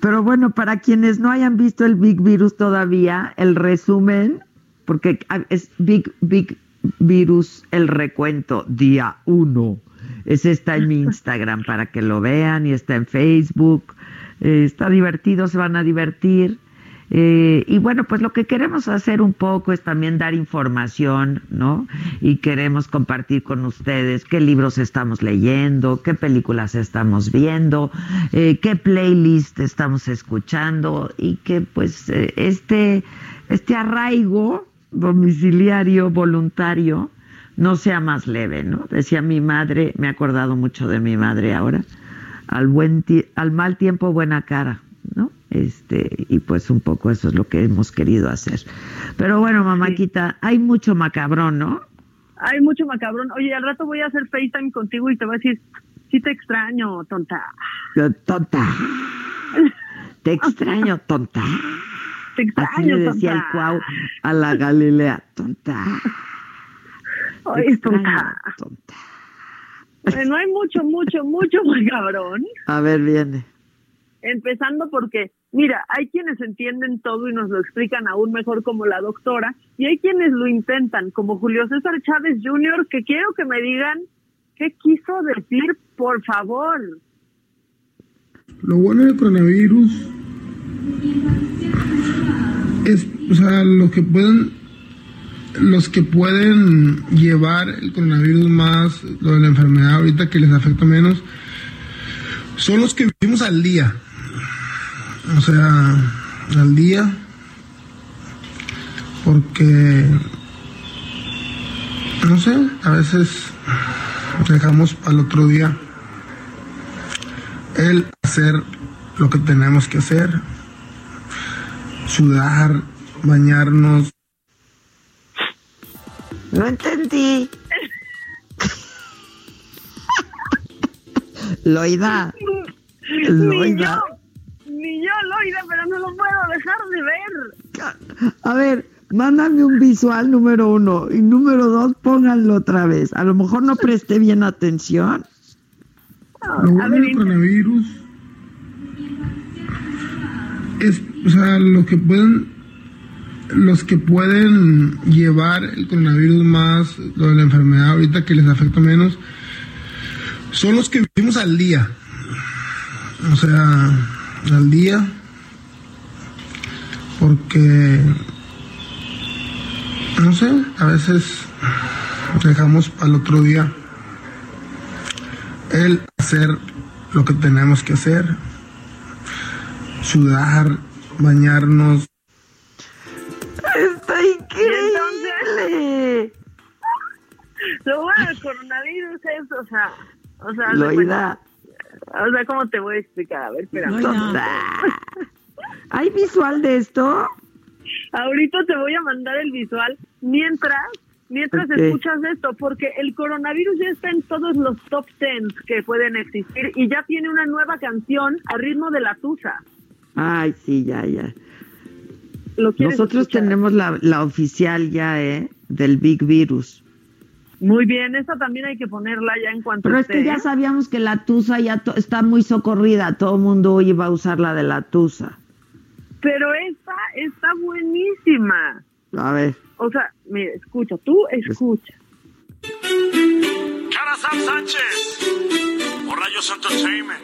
Pero bueno, para quienes no hayan visto el Big Virus todavía, el resumen, porque es Big, Big Virus, el recuento, día uno. Ese está en mi Instagram para que lo vean y está en Facebook. Eh, está divertido, se van a divertir. Eh, y bueno, pues lo que queremos hacer un poco es también dar información, ¿no? Y queremos compartir con ustedes qué libros estamos leyendo, qué películas estamos viendo, eh, qué playlist estamos escuchando y que pues eh, este, este arraigo domiciliario voluntario no sea más leve, ¿no? Decía mi madre, me he acordado mucho de mi madre ahora, al, buen al mal tiempo buena cara, ¿no? Este, y pues un poco eso es lo que hemos querido hacer. Pero bueno, mamáquita, hay mucho macabrón, ¿no? Hay mucho macabrón. Oye, al rato voy a hacer FaceTime contigo y te voy a decir, sí te extraño, tonta. Tonta. Te extraño, tonta. Te extraño, Así le decía el cuau a la Galilea, tonta. Oye, tonta. tonta. Bueno, hay mucho, mucho, mucho macabrón. A ver, viene. Empezando porque, mira, hay quienes entienden todo y nos lo explican aún mejor como la doctora, y hay quienes lo intentan, como Julio César Chávez Jr., que quiero que me digan qué quiso decir, por favor. Lo bueno del coronavirus es, o sea, lo que pueden los que pueden llevar el coronavirus más, lo de la enfermedad ahorita que les afecta menos, son los que vivimos al día o sea, al día, porque, no sé, a veces dejamos al otro día el hacer lo que tenemos que hacer, sudar, bañarnos. No entendí. Loida. Loida ni yo, Loida, pero no lo puedo dejar de ver. A ver, mándame un visual número uno y número dos, pónganlo otra vez. A lo mejor no presté bien atención. Lo bueno del coronavirus es, o sea, lo que pueden, los que pueden llevar el coronavirus más, lo de la enfermedad ahorita que les afecta menos, son los que vivimos al día. O sea, al día porque no sé, a veces dejamos al otro día el hacer lo que tenemos que hacer, sudar, bañarnos. Está increíble. Lo bueno del coronavirus es, o sea, o sea, o sea, ¿cómo te voy a explicar? A ver, espera. ¿Hay visual de esto? Ahorita te voy a mandar el visual mientras mientras escuchas esto, porque el coronavirus ya está en todos los top tens que pueden existir y ya tiene una nueva canción a ritmo de la tusa. Ay, sí, ya, ya. Nosotros tenemos la, la oficial ya, ¿eh? Del Big Virus. Muy bien, esa también hay que ponerla ya en cuanto Pero es que ya sabíamos que la Tusa ya está muy socorrida, todo el mundo iba a usar la de la Tusa. Pero esta está buenísima. A ver. O sea, mira, escucha, tú escucha. Cara Sam Sánchez, por Rayos Entertainment.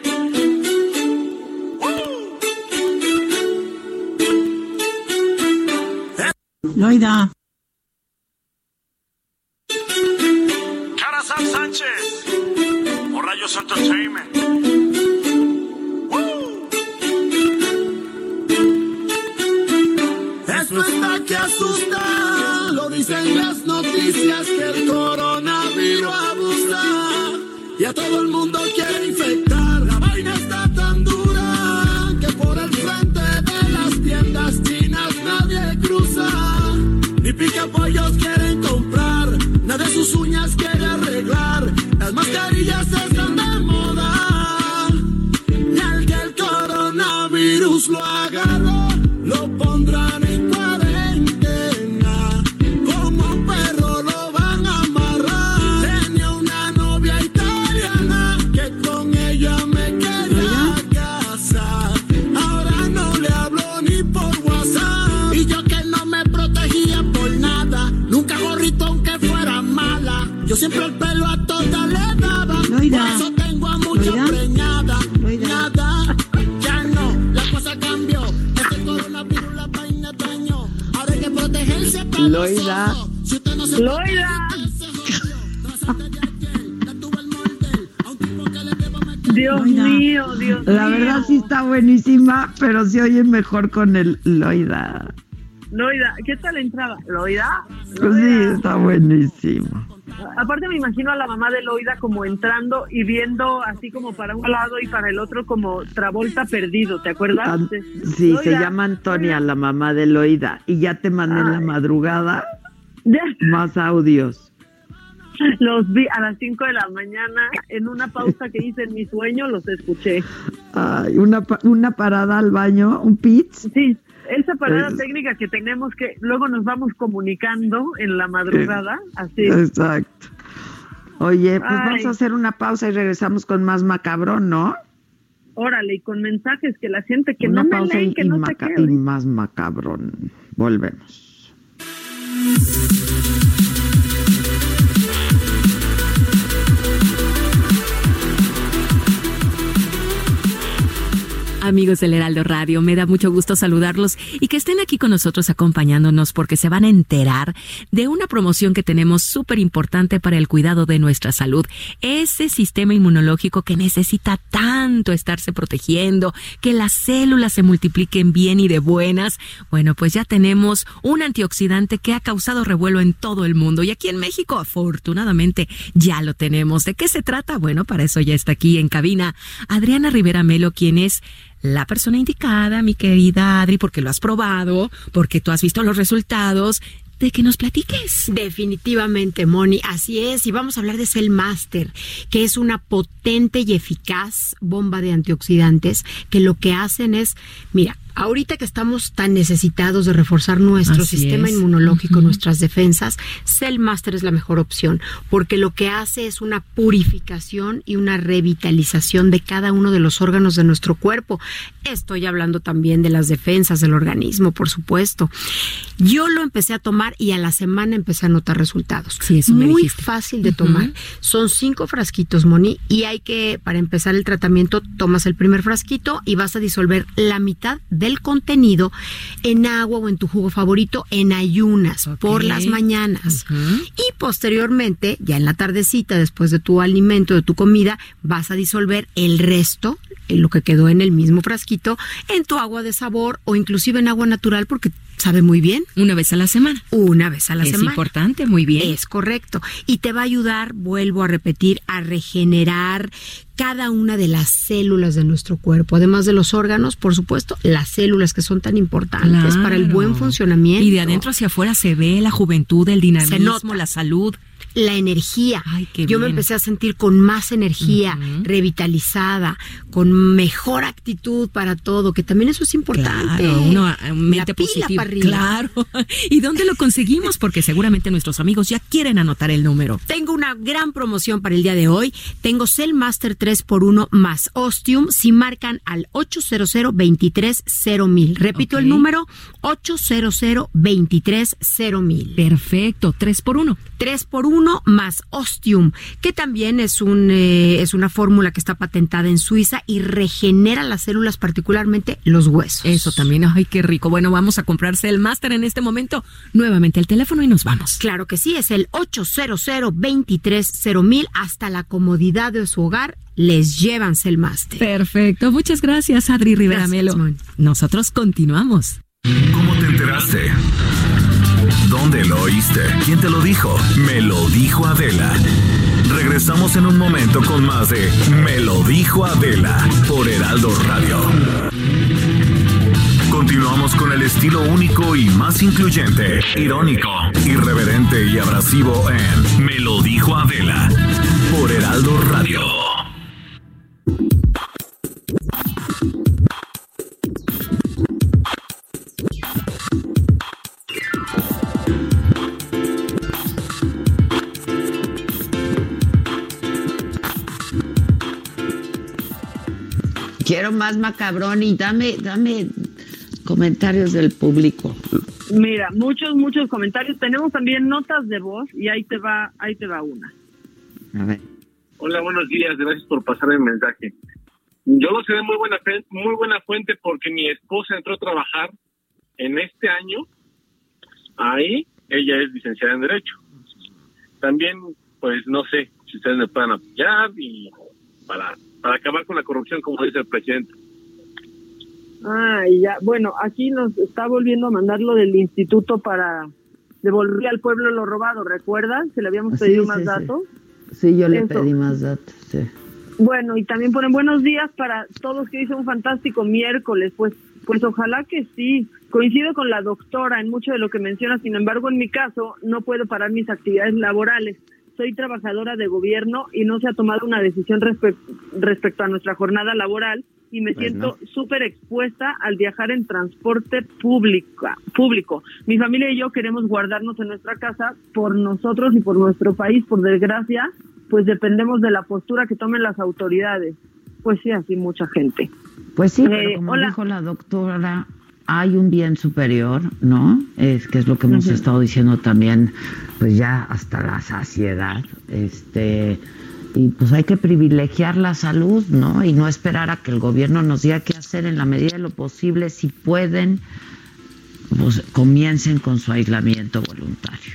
Loida. Sam Sánchez, por Rayos Entertainment. Esto está que asusta, lo dicen las noticias que el coronavirus abusa y a todo el mundo quiere infectar. La vaina está tan dura que por el frente de las tiendas chinas nadie cruza. Ni pica pollos nadie sus uñas quiere arreglar. Las mascarillas están Loida. Dios mío, Dios La mío. verdad sí está buenísima, pero se oye mejor con el Loida. Loida, ¿qué tal la entrada? Loida. Pues sí, está buenísimo. Aparte me imagino a la mamá de Loida como entrando y viendo así como para un lado y para el otro como Travolta perdido, ¿te acuerdas? Sí, se llama Antonia, la mamá de Loida. Y ya te mandé en la madrugada más audios. Los vi a las 5 de la mañana en una pausa que hice en mi sueño, los escuché. Ay, una, una parada al baño, un pits. Sí, esa parada Es- técnica que tenemos que luego nos vamos comunicando en la madrugada, así. Exacto. Oye, pues Ay. vamos a hacer una pausa y regresamos con más macabrón, ¿no? Órale, y con mensajes que la gente que una no me pausa leen, y, que y no se y más macabrón. Volvemos. Amigos del Heraldo Radio, me da mucho gusto saludarlos y que estén aquí con nosotros acompañándonos porque se van a enterar de una promoción que tenemos súper importante para el cuidado de nuestra salud. Ese sistema inmunológico que necesita tanto estarse protegiendo, que las células se multipliquen bien y de buenas. Bueno, pues ya tenemos un antioxidante que ha causado revuelo en todo el mundo y aquí en México afortunadamente ya lo tenemos. ¿De qué se trata? Bueno, para eso ya está aquí en cabina Adriana Rivera Melo, quien es la persona indicada, mi querida Adri, porque lo has probado, porque tú has visto los resultados, de que nos platiques. Definitivamente, Moni, así es. Y vamos a hablar de Cell Master, que es una potente y eficaz bomba de antioxidantes que lo que hacen es, mira, ahorita que estamos tan necesitados de reforzar nuestro Así sistema es. inmunológico, nuestras defensas, Cell Master es la mejor opción, porque lo que hace es una purificación y una revitalización de cada uno de los órganos de nuestro cuerpo. Estoy hablando también de las defensas del organismo, por supuesto. Yo lo empecé a tomar y a la semana empecé a notar resultados. Sí, eso Muy fácil de tomar. Son cinco frasquitos, Moni, y hay que, para empezar el tratamiento, tomas el primer frasquito y vas a disolver la mitad del contenido en agua o en tu jugo favorito en ayunas por las mañanas. Y posteriormente, ya en la tardecita, después de tu alimento, de tu comida, vas a disolver el resto, en lo que quedó en el mismo frasquito, en tu agua de sabor o inclusive en agua natural porque sabe muy bien. Una vez a la semana. Una vez a la es semana. importante, muy bien. Es correcto. Y te va a ayudar, vuelvo a repetir, a regenerar cada una de las células de nuestro cuerpo, además de los órganos, por supuesto, las células que son tan importantes para el buen funcionamiento. Y de adentro hacia afuera se ve la juventud, el dinamismo, la salud. La energía. Yo me empecé a sentir con más energía, revitalizada, con mejor actitud para todo, que también eso es importante. Claro, una mente positiva. Claro. ¿Y dónde lo conseguimos? Porque seguramente nuestros amigos ya quieren anotar el número. Tengo una gran promoción para el día de hoy. Tengo Cell Master 3x1 más Ostium si marcan al 800 23 mil. Repito el número 800 23 mil. Perfecto, 3 por 1. 3 por 1 más Ostium, que también es un eh, es una fórmula que está patentada en Suiza y regenera las células, particularmente los huesos. Eso también, ay, qué rico. Bueno, vamos a comprarse el máster en este momento. Nuevamente el teléfono y nos vamos. Claro que sí, es el 800 23 mil hasta la comodidad de su hogar les llevan el máster. Perfecto, muchas gracias Adri Rivera Melo. Nosotros continuamos. ¿Cómo te enteraste? ¿Dónde lo oíste? ¿Quién te lo dijo? Me lo dijo Adela. Regresamos en un momento con más de Me lo dijo Adela por Heraldo Radio. Continuamos con el estilo único y más incluyente, irónico, irreverente y abrasivo en Me lo dijo Adela por Heraldo Radio. Quiero más macabrón y dame, dame comentarios del público. Mira, muchos, muchos comentarios. Tenemos también notas de voz y ahí te va, ahí te va una. A ver. Hola, buenos días. Gracias por pasar el mensaje. Yo lo sé de muy buena, muy buena fuente porque mi esposa entró a trabajar en este año. Ahí ella es licenciada en Derecho. También, pues no sé si ustedes me puedan apoyar y para para acabar con la corrupción, como dice el presidente. Ah, ya. Bueno, aquí nos está volviendo a mandar lo del instituto para devolver al pueblo lo robado, ¿recuerdan? Se le habíamos ah, pedido más datos. Sí. yo le pedí más datos, sí. Bueno, y también ponen buenos días para todos que hizo un fantástico miércoles. Pues, pues ojalá que sí. Coincido con la doctora en mucho de lo que menciona, sin embargo, en mi caso, no puedo parar mis actividades laborales soy trabajadora de gobierno y no se ha tomado una decisión respecto a nuestra jornada laboral y me siento súper expuesta al viajar en transporte pública, público. Mi familia y yo queremos guardarnos en nuestra casa por nosotros y por nuestro país. Por desgracia, pues dependemos de la postura que tomen las autoridades. Pues sí, así mucha gente. Pues sí, pero eh, como dijo la doctora, hay un bien superior, ¿no? Es que es lo que hemos estado diciendo también, pues ya hasta la saciedad, este, y pues hay que privilegiar la salud, ¿no? Y no esperar a que el gobierno nos diga qué hacer en la medida de lo posible, si pueden, pues comiencen con su aislamiento voluntario.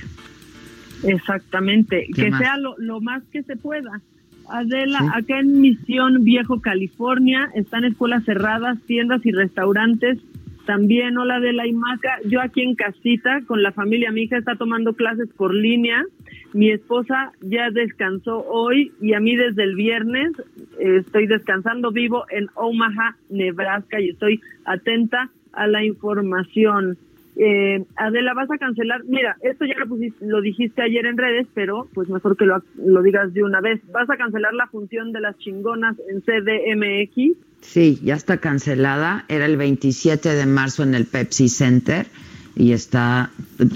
Exactamente, que sea lo, lo, más que se pueda. Adela, acá en Misión Viejo, California, están escuelas cerradas, tiendas y restaurantes también, hola de la IMACA. Yo aquí en casita con la familia, mi hija está tomando clases por línea. Mi esposa ya descansó hoy y a mí desde el viernes eh, estoy descansando. Vivo en Omaha, Nebraska y estoy atenta a la información. Eh, Adela, vas a cancelar. Mira, esto ya lo, lo dijiste ayer en redes, pero pues mejor que lo, lo digas de una vez. ¿Vas a cancelar la función de las chingonas en CDMX? Sí, ya está cancelada. Era el 27 de marzo en el Pepsi Center y está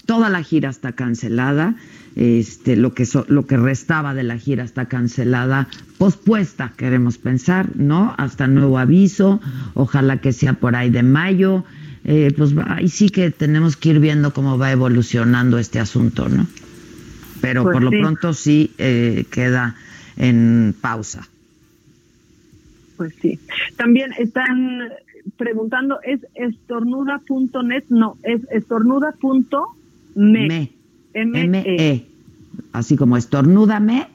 toda la gira está cancelada. Este, lo que lo que restaba de la gira está cancelada, pospuesta, queremos pensar, ¿no? Hasta nuevo aviso. Ojalá que sea por ahí de mayo. Eh, pues ahí sí que tenemos que ir viendo cómo va evolucionando este asunto, ¿no? Pero pues por lo pronto sí eh, queda en pausa pues sí. También están preguntando, ¿es estornuda.net? No, es estornuda.me. Me. M-E. E. Así como estornúdame,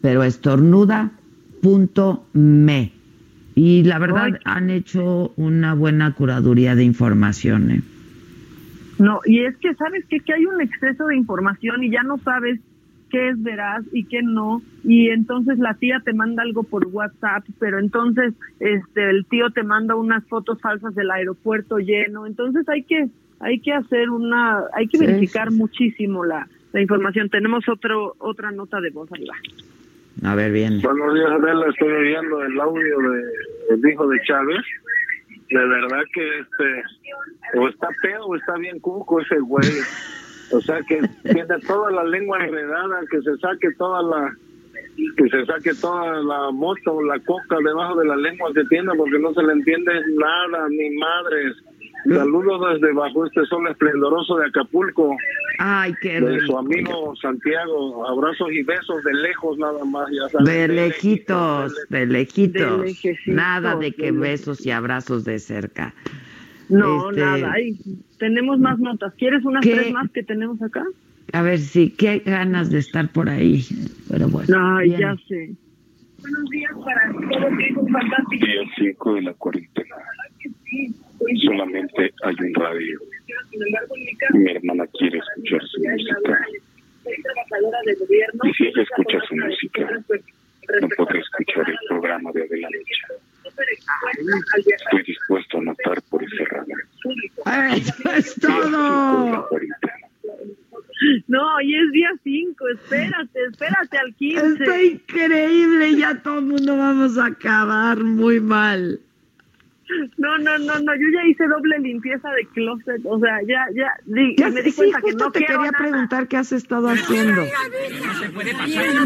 pero estornuda.me. Y la verdad han hecho una buena curaduría de información. ¿eh? No, y es que sabes que, que hay un exceso de información y ya no sabes qué es veraz y qué no y entonces la tía te manda algo por WhatsApp pero entonces este el tío te manda unas fotos falsas del aeropuerto lleno entonces hay que hay que hacer una hay que verificar muchísimo la la información. Tenemos otro otra nota de voz arriba. A ver, bien. Buenos días, Adela. Estoy oyendo el audio de, del hijo de Chávez. De verdad que este, o está feo o está bien cuco ese güey. O sea, que tiene toda la lengua enredada, que se saque toda la que se saque toda la moto o la coca debajo de la lengua que tiene porque no se le entiende nada, ni madres. Saludos desde bajo este sol esplendoroso de Acapulco. Ay, qué De su amigo Santiago. Abrazos y besos de lejos nada más. Ya sabes, De lejitos, de lejitos. De Nada de que besos y abrazos de cerca. No, Este, nada. Ay, tenemos más notas. ¿Quieres unas ¿Qué? tres más que tenemos acá? A ver, sí, qué ganas de estar por ahí. Pero bueno. Ay, bien. ya sé. Buenos días para todos, que es un fantástico. Día 5 de la cuarentena. Solamente hay un radio. Mi hermana quiere escuchar su música. Y si ella escucha su música, no podrá escuchar el programa de Adela Micha. Estoy dispuesto a matar por ese radio. ¡Eso es todo! No, y es día 5, espérate, espérate al 15. Está increíble, ya todo el mundo vamos a acabar muy mal. No, no, no, no, yo ya hice doble limpieza de closet, o sea, ya, ya, di- Ya me di sí, cuenta que justo no te quería nada. preguntar qué has estado haciendo.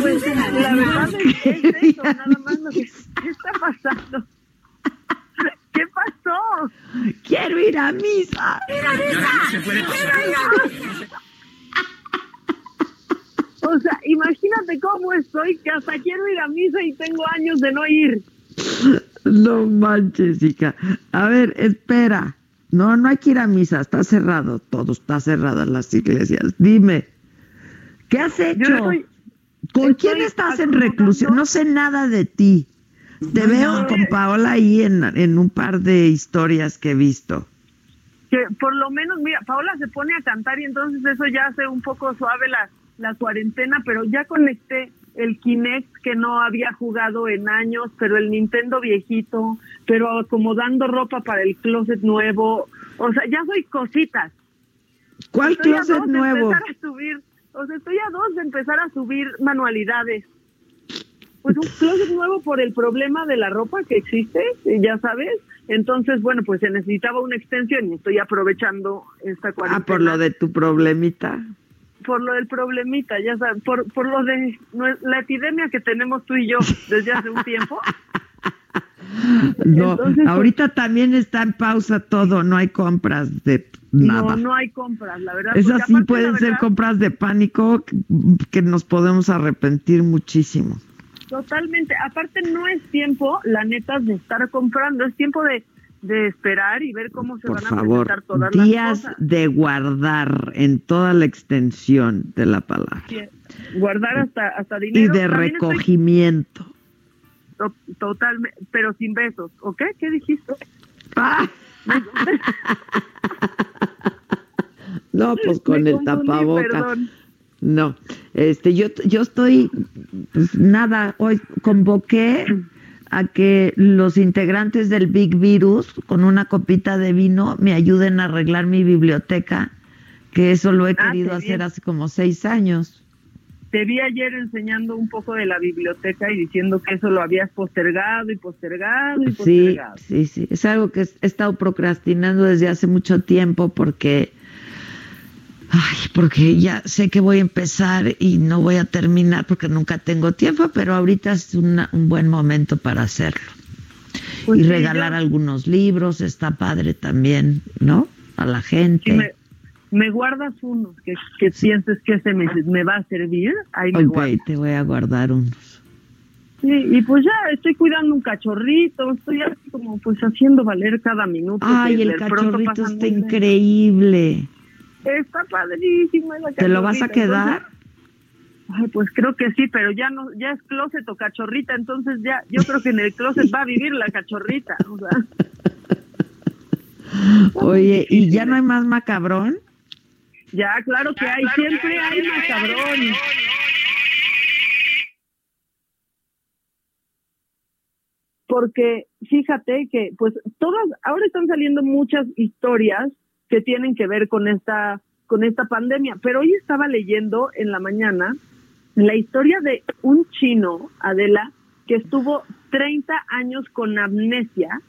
Pues, la verdad es que es eso, nada más lo que, ¿qué está pasando? ¿Qué pasó? Quiero ir a misa. O sea, imagínate cómo estoy, que hasta quiero ir a misa y tengo años de no ir. No manches, hija. A ver, espera. No, no hay que ir a misa, está cerrado, todo está cerrado en las iglesias. Dime, ¿qué has hecho? estoy- ¿Con estoy quién estás en reclusión? No sé nada de ti. Te veo con Paola ahí en, en un par de historias que he visto. Que por lo menos, mira, Paola se pone a cantar y entonces eso ya hace un poco suave la, la cuarentena, pero ya conecté el Kinect que no había jugado en años, pero el Nintendo viejito, pero acomodando ropa para el closet nuevo. O sea, ya soy cositas. ¿Cuál Estoy a closet nuevo? empezar a subir, o sea, estoy a dos de empezar a subir manualidades. Pues un closet nuevo por el problema de la ropa que existe, ya sabes. Entonces, bueno, pues se necesitaba una extensión y estoy aprovechando esta cuarentena. Ah, por lo de tu problemita. Por lo del problemita, ya sabes, por, por lo de la epidemia que tenemos tú y yo desde hace un tiempo. No, Entonces, pues- ahorita también está en pausa todo, no hay compras de nada. No, no hay compras, la verdad. Esas sí aparte, pueden ser compras de pánico que, que nos podemos arrepentir muchísimo. Totalmente. Aparte, no es tiempo, la neta, de estar comprando, es tiempo de, de esperar y ver cómo se Por van a favor, presentar todas las días cosas. de guardar en toda la extensión de la palabra Sí, Guardar hasta, hasta y dinero. de También estoy recogimiento. to- totalmente, pero sin besos, ¿ok? ¿Qué dijiste? Ah. No, pues con Me el confundí, tapaboca. perdón. No, este, yo, yo estoy, pues nada, hoy convoqué a que los integrantes del Big Virus, con una copita de vino, me ayuden a arreglar mi biblioteca, que eso lo he Ah, querido hacer hace como seis años. Te vi ayer enseñando un poco de la biblioteca y diciendo que eso lo habías postergado y postergado y Sí, postergado. sí, sí, es algo que he estado procrastinando desde hace mucho tiempo porque, ay, porque ya sé que voy a empezar y no voy a terminar porque nunca tengo tiempo, pero ahorita es una- un buen momento para hacerlo. Pues y sí, regalar yo- algunos libros, está padre también, ¿no? A la gente. Me, me guardas unos que, que pienses que ese me, me va a servir, ahí me te voy a guardar unos. Sí, y pues ya estoy cuidando un cachorrito, estoy así como pues haciendo valer cada minuto. Ay, el cachorrito está increíble. Está padrísimo. esa ¿Te lo vas a quedar? entonces- Ay, pues creo que sí, pero ya no, ya es closet o cachorrita, entonces ya, yo creo que en el closet va a vivir la cachorrita. O sea, Oye, ¿y ya no hay más macabrón? ya, claro que hay, siempre hay macabrón. Porque fíjate que, pues, todas, ahora están saliendo muchas historias que tienen que ver con esta con esta pandemia. Pero hoy estaba leyendo en la mañana la historia de un chino, Adela, que estuvo 30 años con amnesia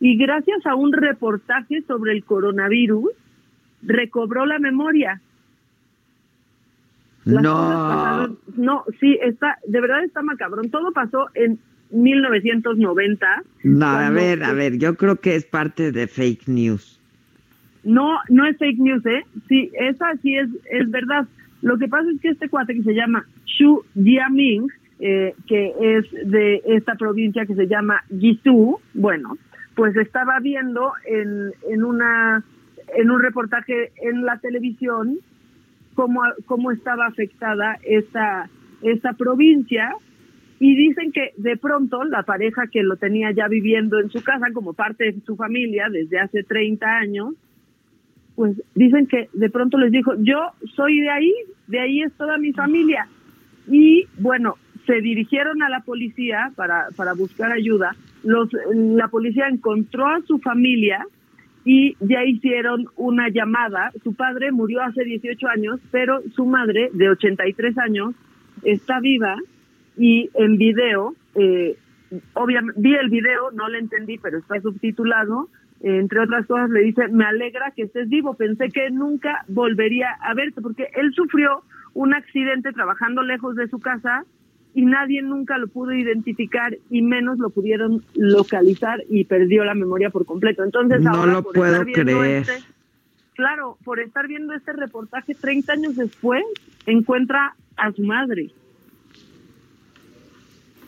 y gracias a un reportaje sobre el coronavirus recobró la memoria. no. no, sí, está, de verdad está macabrón. Todo pasó en 1990. No, a ver, a ver, yo creo que es parte de fake news. No, no es fake news, ¿eh? Sí, esa sí es, es verdad. Lo que pasa es que este cuate que se llama Xu Jiaming, eh, que es de esta provincia que se llama Guizhou, bueno, pues estaba viendo en, en una en un reportaje en la televisión cómo, cómo estaba afectada esta, esta provincia y dicen que de pronto la pareja que lo tenía ya viviendo en su casa como parte de su familia desde hace 30 años, pues dicen que de pronto les dijo, yo soy de ahí, de ahí es toda mi familia. Y bueno, se dirigieron a la policía para, para buscar ayuda. Los, la policía encontró a su familia y ya hicieron una llamada. Su padre murió hace 18 años, pero su madre, de 83 años, está viva y en video, eh, obviamente vi el video, no lo entendí, pero está subtitulado. Entre otras cosas le dice, me alegra que estés vivo, pensé que nunca volvería a verte, porque él sufrió un accidente trabajando lejos de su casa y nadie nunca lo pudo identificar y menos lo pudieron localizar y perdió la memoria por completo. Entonces no ahora lo por puedo estar creer. este- claro, por estar viendo este reportaje 30 años después encuentra a su madre.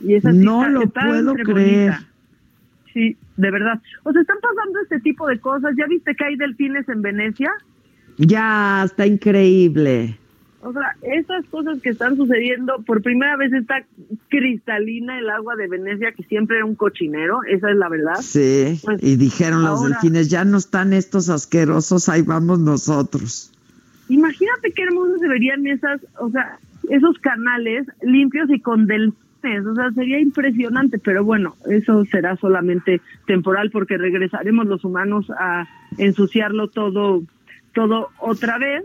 Y esa No lo puedo creer. bonita. Sí, de verdad. O sea, están pasando este tipo de cosas. ¿Ya viste que hay delfines en Venecia? Ya, está increíble. O sea, esas cosas que están sucediendo, por primera vez está cristalina el agua de Venecia, que siempre era un cochinero, esa es la verdad. Sí, Pues, y dijeron los delfines, ya no están estos asquerosos, ahí vamos nosotros. Imagínate qué hermosos se verían esas, o sea, esos canales limpios y con delfines, o sea, sería impresionante, pero bueno, eso será solamente temporal porque regresaremos los humanos a ensuciarlo todo, todo otra vez.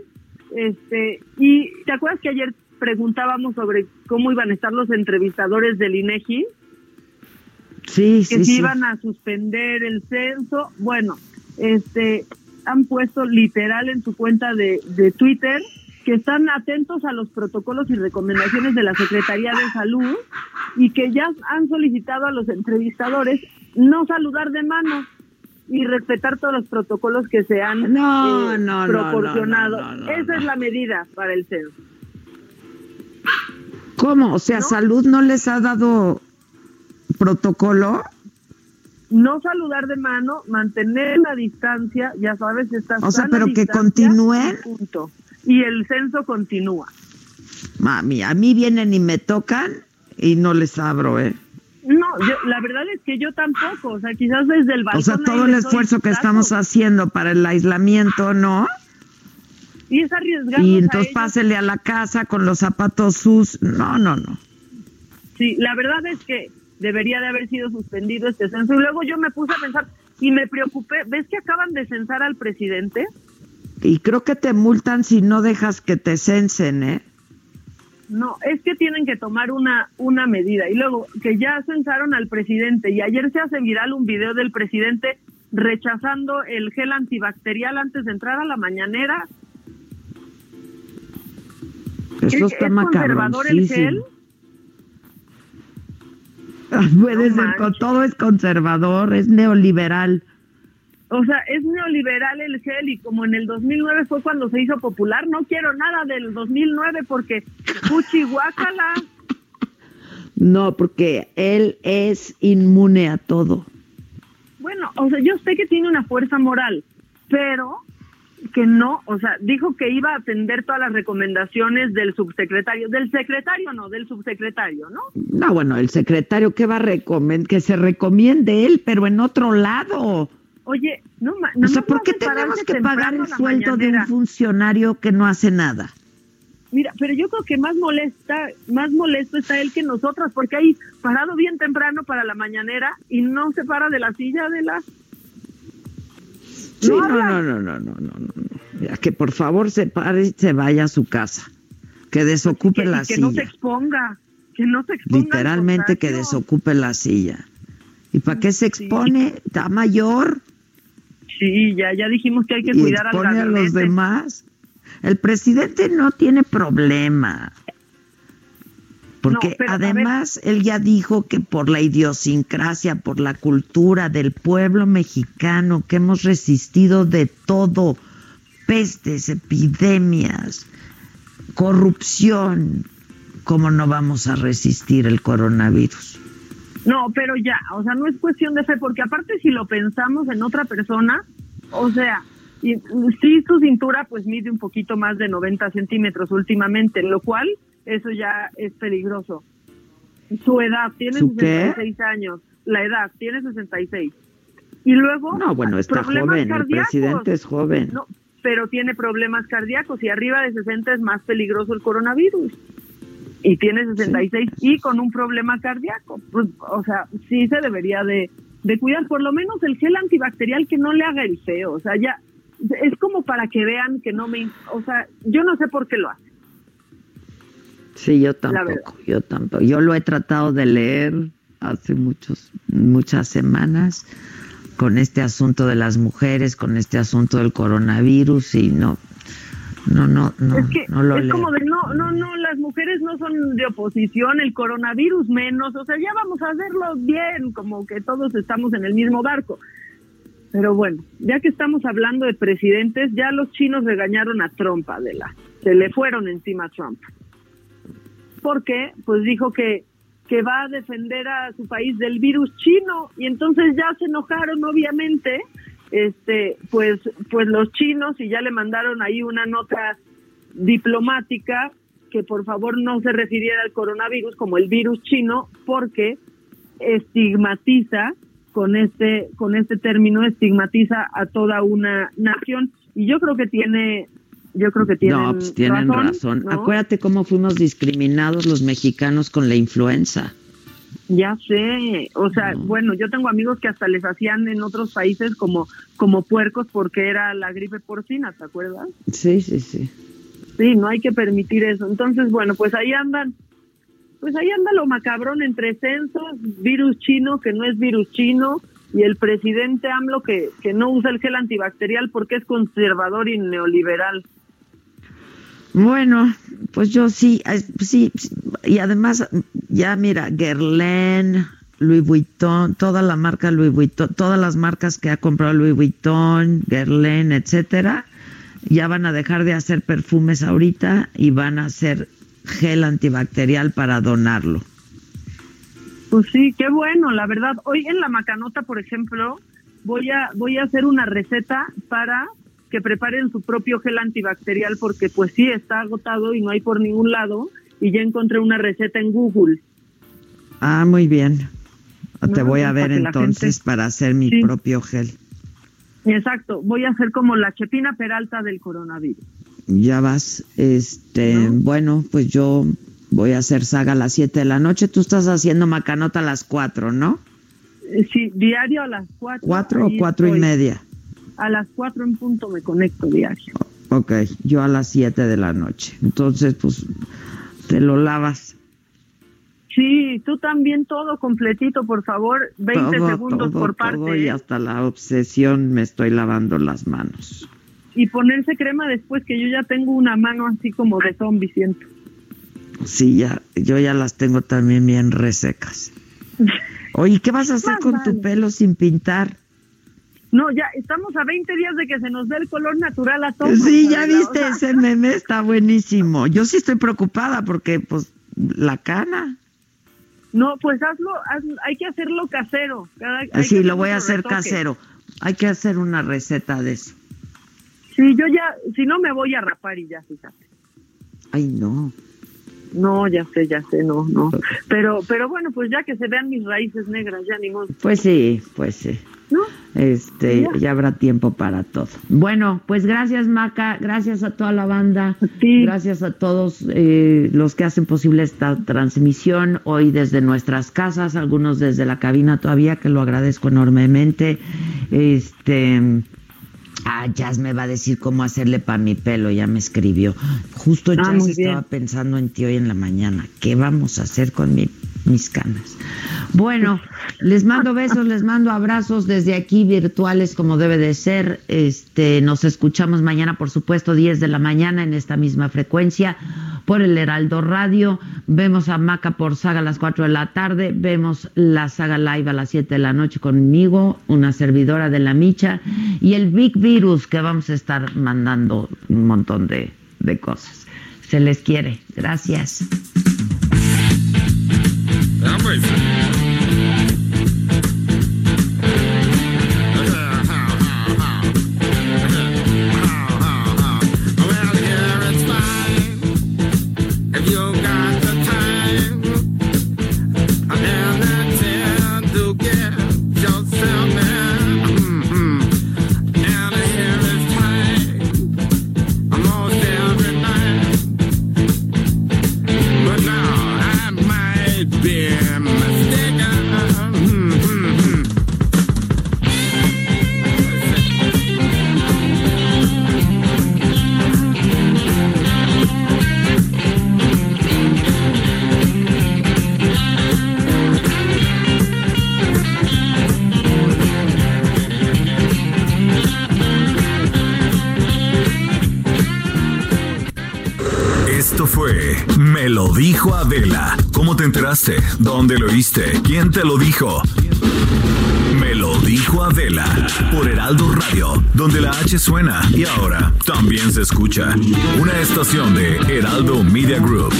Este, y ¿te acuerdas que ayer preguntábamos sobre cómo iban a estar los entrevistadores del INEGI? Sí, que sí, si sí. iban a suspender el censo. Bueno, este han puesto literal en su cuenta de, de Twitter que están atentos a los protocolos y recomendaciones de la Secretaría de Salud y que ya han solicitado a los entrevistadores no saludar de mano y respetar todos los protocolos que se han No, eh, no, proporcionado. no, no, no, Esa es la medida para el censo. ¿Cómo? O sea, salud no les ha dado protocolo. No saludar de mano, mantener la distancia, ya sabes, estas O sea, pero que continúen. Punto. Y el censo continúa. Mami, a mí vienen y me tocan y no les abro, ¿eh? No, yo, la verdad es que yo tampoco, o sea, quizás desde el balcón. O sea, todo el esfuerzo que estamos haciendo para el aislamiento, ¿no? Y es arriesgado. Y entonces pásele a la casa con los zapatos sus. No, no, no. Sí, la verdad es que debería de haber sido suspendido este censo. Y luego yo me puse a pensar y me preocupé. ¿Ves que acaban de censar al presidente? Y creo que te multan si no dejas que te censen, ¿eh? No, es que tienen que tomar una, una medida. Y luego que ya censaron al presidente y ayer se hace viral un video del presidente rechazando el gel antibacterial antes de entrar a la mañanera. Eso ¿Es- está es conservador el gel? macabroncísimo. Puede ser, con todo es conservador, es neoliberal. O sea, es neoliberal el gel y como en el 2009 fue cuando se hizo popular, no quiero nada del 2009 porque puchi guácala. No, porque él es inmune a todo. Bueno, o sea, yo sé que tiene una fuerza moral, pero que no, o sea, dijo que iba a atender todas las recomendaciones del subsecretario, del secretario no, del subsecretario, ¿no? No, bueno, el secretario que va a recomendar, que se recomiende él, pero en otro lado. Oye, no, ma- O sea, ¿por qué tenemos que pagar el sueldo de un funcionario que no hace nada? Mira, pero yo creo que más molesta, más molesto está él que nosotras, porque ahí parado bien temprano para la mañanera y no se para de la silla de la. Sí, no, no, no, no, no, no, no. que por favor se pare y se vaya a su casa. Que desocupe la silla. Que no se exponga. Que no se exponga. Literalmente que desocupe la silla. ¿Y para qué se expone? ¿Está mayor? Sí, ya, ya dijimos que hay que cuidar a los demás. El presidente no tiene problema. Porque además él ya dijo que por la idiosincrasia, por la cultura del pueblo mexicano, que hemos resistido de todo, pestes, epidemias, corrupción, ¿cómo no vamos a resistir el coronavirus? No, pero ya, o sea, no es cuestión de fe, porque aparte si lo pensamos en otra persona, o sea, y, sí su cintura pues mide un poquito más de 90 centímetros últimamente, lo cual eso ya es peligroso. Su edad tiene 66 años, la edad tiene 66. Y luego No, bueno, está joven, el presidente es joven. No, pero tiene problemas cardíacos y arriba de 60 es más peligroso el coronavirus. Y tiene 66 y con un problema cardíaco. Pues, o sea, sí se debería de, de cuidar por lo menos el gel antibacterial que no le haga el feo. O sea, ya es como para que vean que no me, o sea, yo no sé por qué lo hace. Sí, yo tampoco, yo tampoco. Yo lo he tratado de leer hace muchos, muchas semanas con este asunto de las mujeres, con este asunto del coronavirus y no, no, no, no, es que no lo es como de no, no, no, las mujeres no son de oposición, el coronavirus menos, o sea, ya vamos a hacerlo bien, como que todos estamos en el mismo barco. Pero bueno, ya que estamos hablando de presidentes, ya los chinos regañaron a Trump, Adela. Se le fueron encima a Trump. Porque, pues dijo que, que va a defender a su país del virus chino y entonces ya se enojaron, obviamente, este, pues, pues los chinos y ya le mandaron ahí una nota diplomática que por favor no se refiriera al coronavirus como el virus chino porque estigmatiza con este con este término estigmatiza a toda una nación y yo creo que tiene yo creo que tienen, no, pues tienen razón. Acuérdate cómo fuimos discriminados los mexicanos con la influenza. Ya sé, o sea, bueno, yo tengo amigos que hasta les hacían en otros países como como puercos porque era la gripe porcina, ¿te acuerdas? Sí, sí, sí. Sí, no hay que permitir eso. Entonces, bueno, pues ahí andan pues ahí anda lo macabrón entre censos, virus chino que no es virus chino y el presidente AMLO que, que no usa el gel antibacterial porque es conservador y neoliberal. Bueno, pues yo sí, sí, y además ya mira, Guerlain, Louis Vuitton, toda la marca Louis Vuitton, todas las marcas que ha comprado Louis Vuitton, Guerlain, etcétera, ya van a dejar de hacer perfumes ahorita y van a hacer gel antibacterial para donarlo. Pues sí, qué bueno, la verdad. Hoy en la macanota, por ejemplo, voy a voy a hacer una receta para que preparen su propio gel antibacterial porque pues sí está agotado y no hay por ningún lado y ya encontré una receta en Google. Ah, muy bien. Te voy a ver entonces para hacer mi propio gel. Exacto, voy a hacer como la Chepina Peralta del coronavirus ya vas. Este, bueno, pues yo voy a hacer saga a las 7 de la noche. Tú estás haciendo macanota a las 4, ¿no? Sí, diario a las 4. ¿4 o 4 y media? A las 4 en punto me conecto diario. Ok, yo a las 7 de la noche. Entonces, pues, te lo lavas. Sí, tú también todo completito, por favor. 20 segundos por parte. y ¿eh? hasta la obsesión me estoy lavando las manos y ponerse crema después que yo ya tengo una mano así como de zombie siento. Sí, ya, yo ya las tengo también bien resecas. Oye, ¿qué vas a hacer con tu pelo sin pintar? No, ya estamos a 20 días de que se nos dé el color natural a todos. Sí, ya viste ese meme, está buenísimo. Yo sí estoy preocupada porque, pues, la cana. No, pues hazlo, hay que hacerlo casero. sí, lo voy a hacer casero. Hay que hacer una receta de eso. Sí, yo ya, si no me voy a rapar y ya, fíjate. Ay, no. No, ya sé, ya sé, no, no. Pero, pero bueno, pues ya que se vean mis raíces negras, ya ni modo. Pues sí, pues sí. ¿No? Este, ya. habrá tiempo para todo. Bueno, pues gracias Maca, gracias a toda la banda, gracias a todos eh, los que hacen posible esta transmisión hoy desde nuestras casas, algunos desde la cabina todavía, que lo agradezco enormemente. Este Ah, Jazz me va a decir cómo hacerle para mi pelo, ya me escribió. Justo ah, Jazz estaba pensando en ti hoy en la mañana. ¿Qué vamos a hacer con mis canas? Bueno, les mando besos, les mando abrazos desde aquí virtuales como debe de ser. Este, nos escuchamos mañana, por supuesto, 10 de la mañana en esta misma frecuencia por el Heraldo Radio. Vemos a Maca por Saga a las 4 de la tarde. Vemos la Saga Live a las 7 de la noche conmigo, una servidora de la Micha. Y el Big Virus que vamos a estar mandando un montón de, de cosas. Se les quiere. Gracias. Enteraste? ¿Dónde lo oíste? ¿Quién te lo dijo? Me lo dijo Adela por Heraldo Radio, donde la H suena y ahora también se escucha. Una estación de Heraldo Media Group.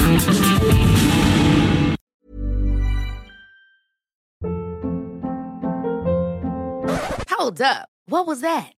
Hold up. What was that?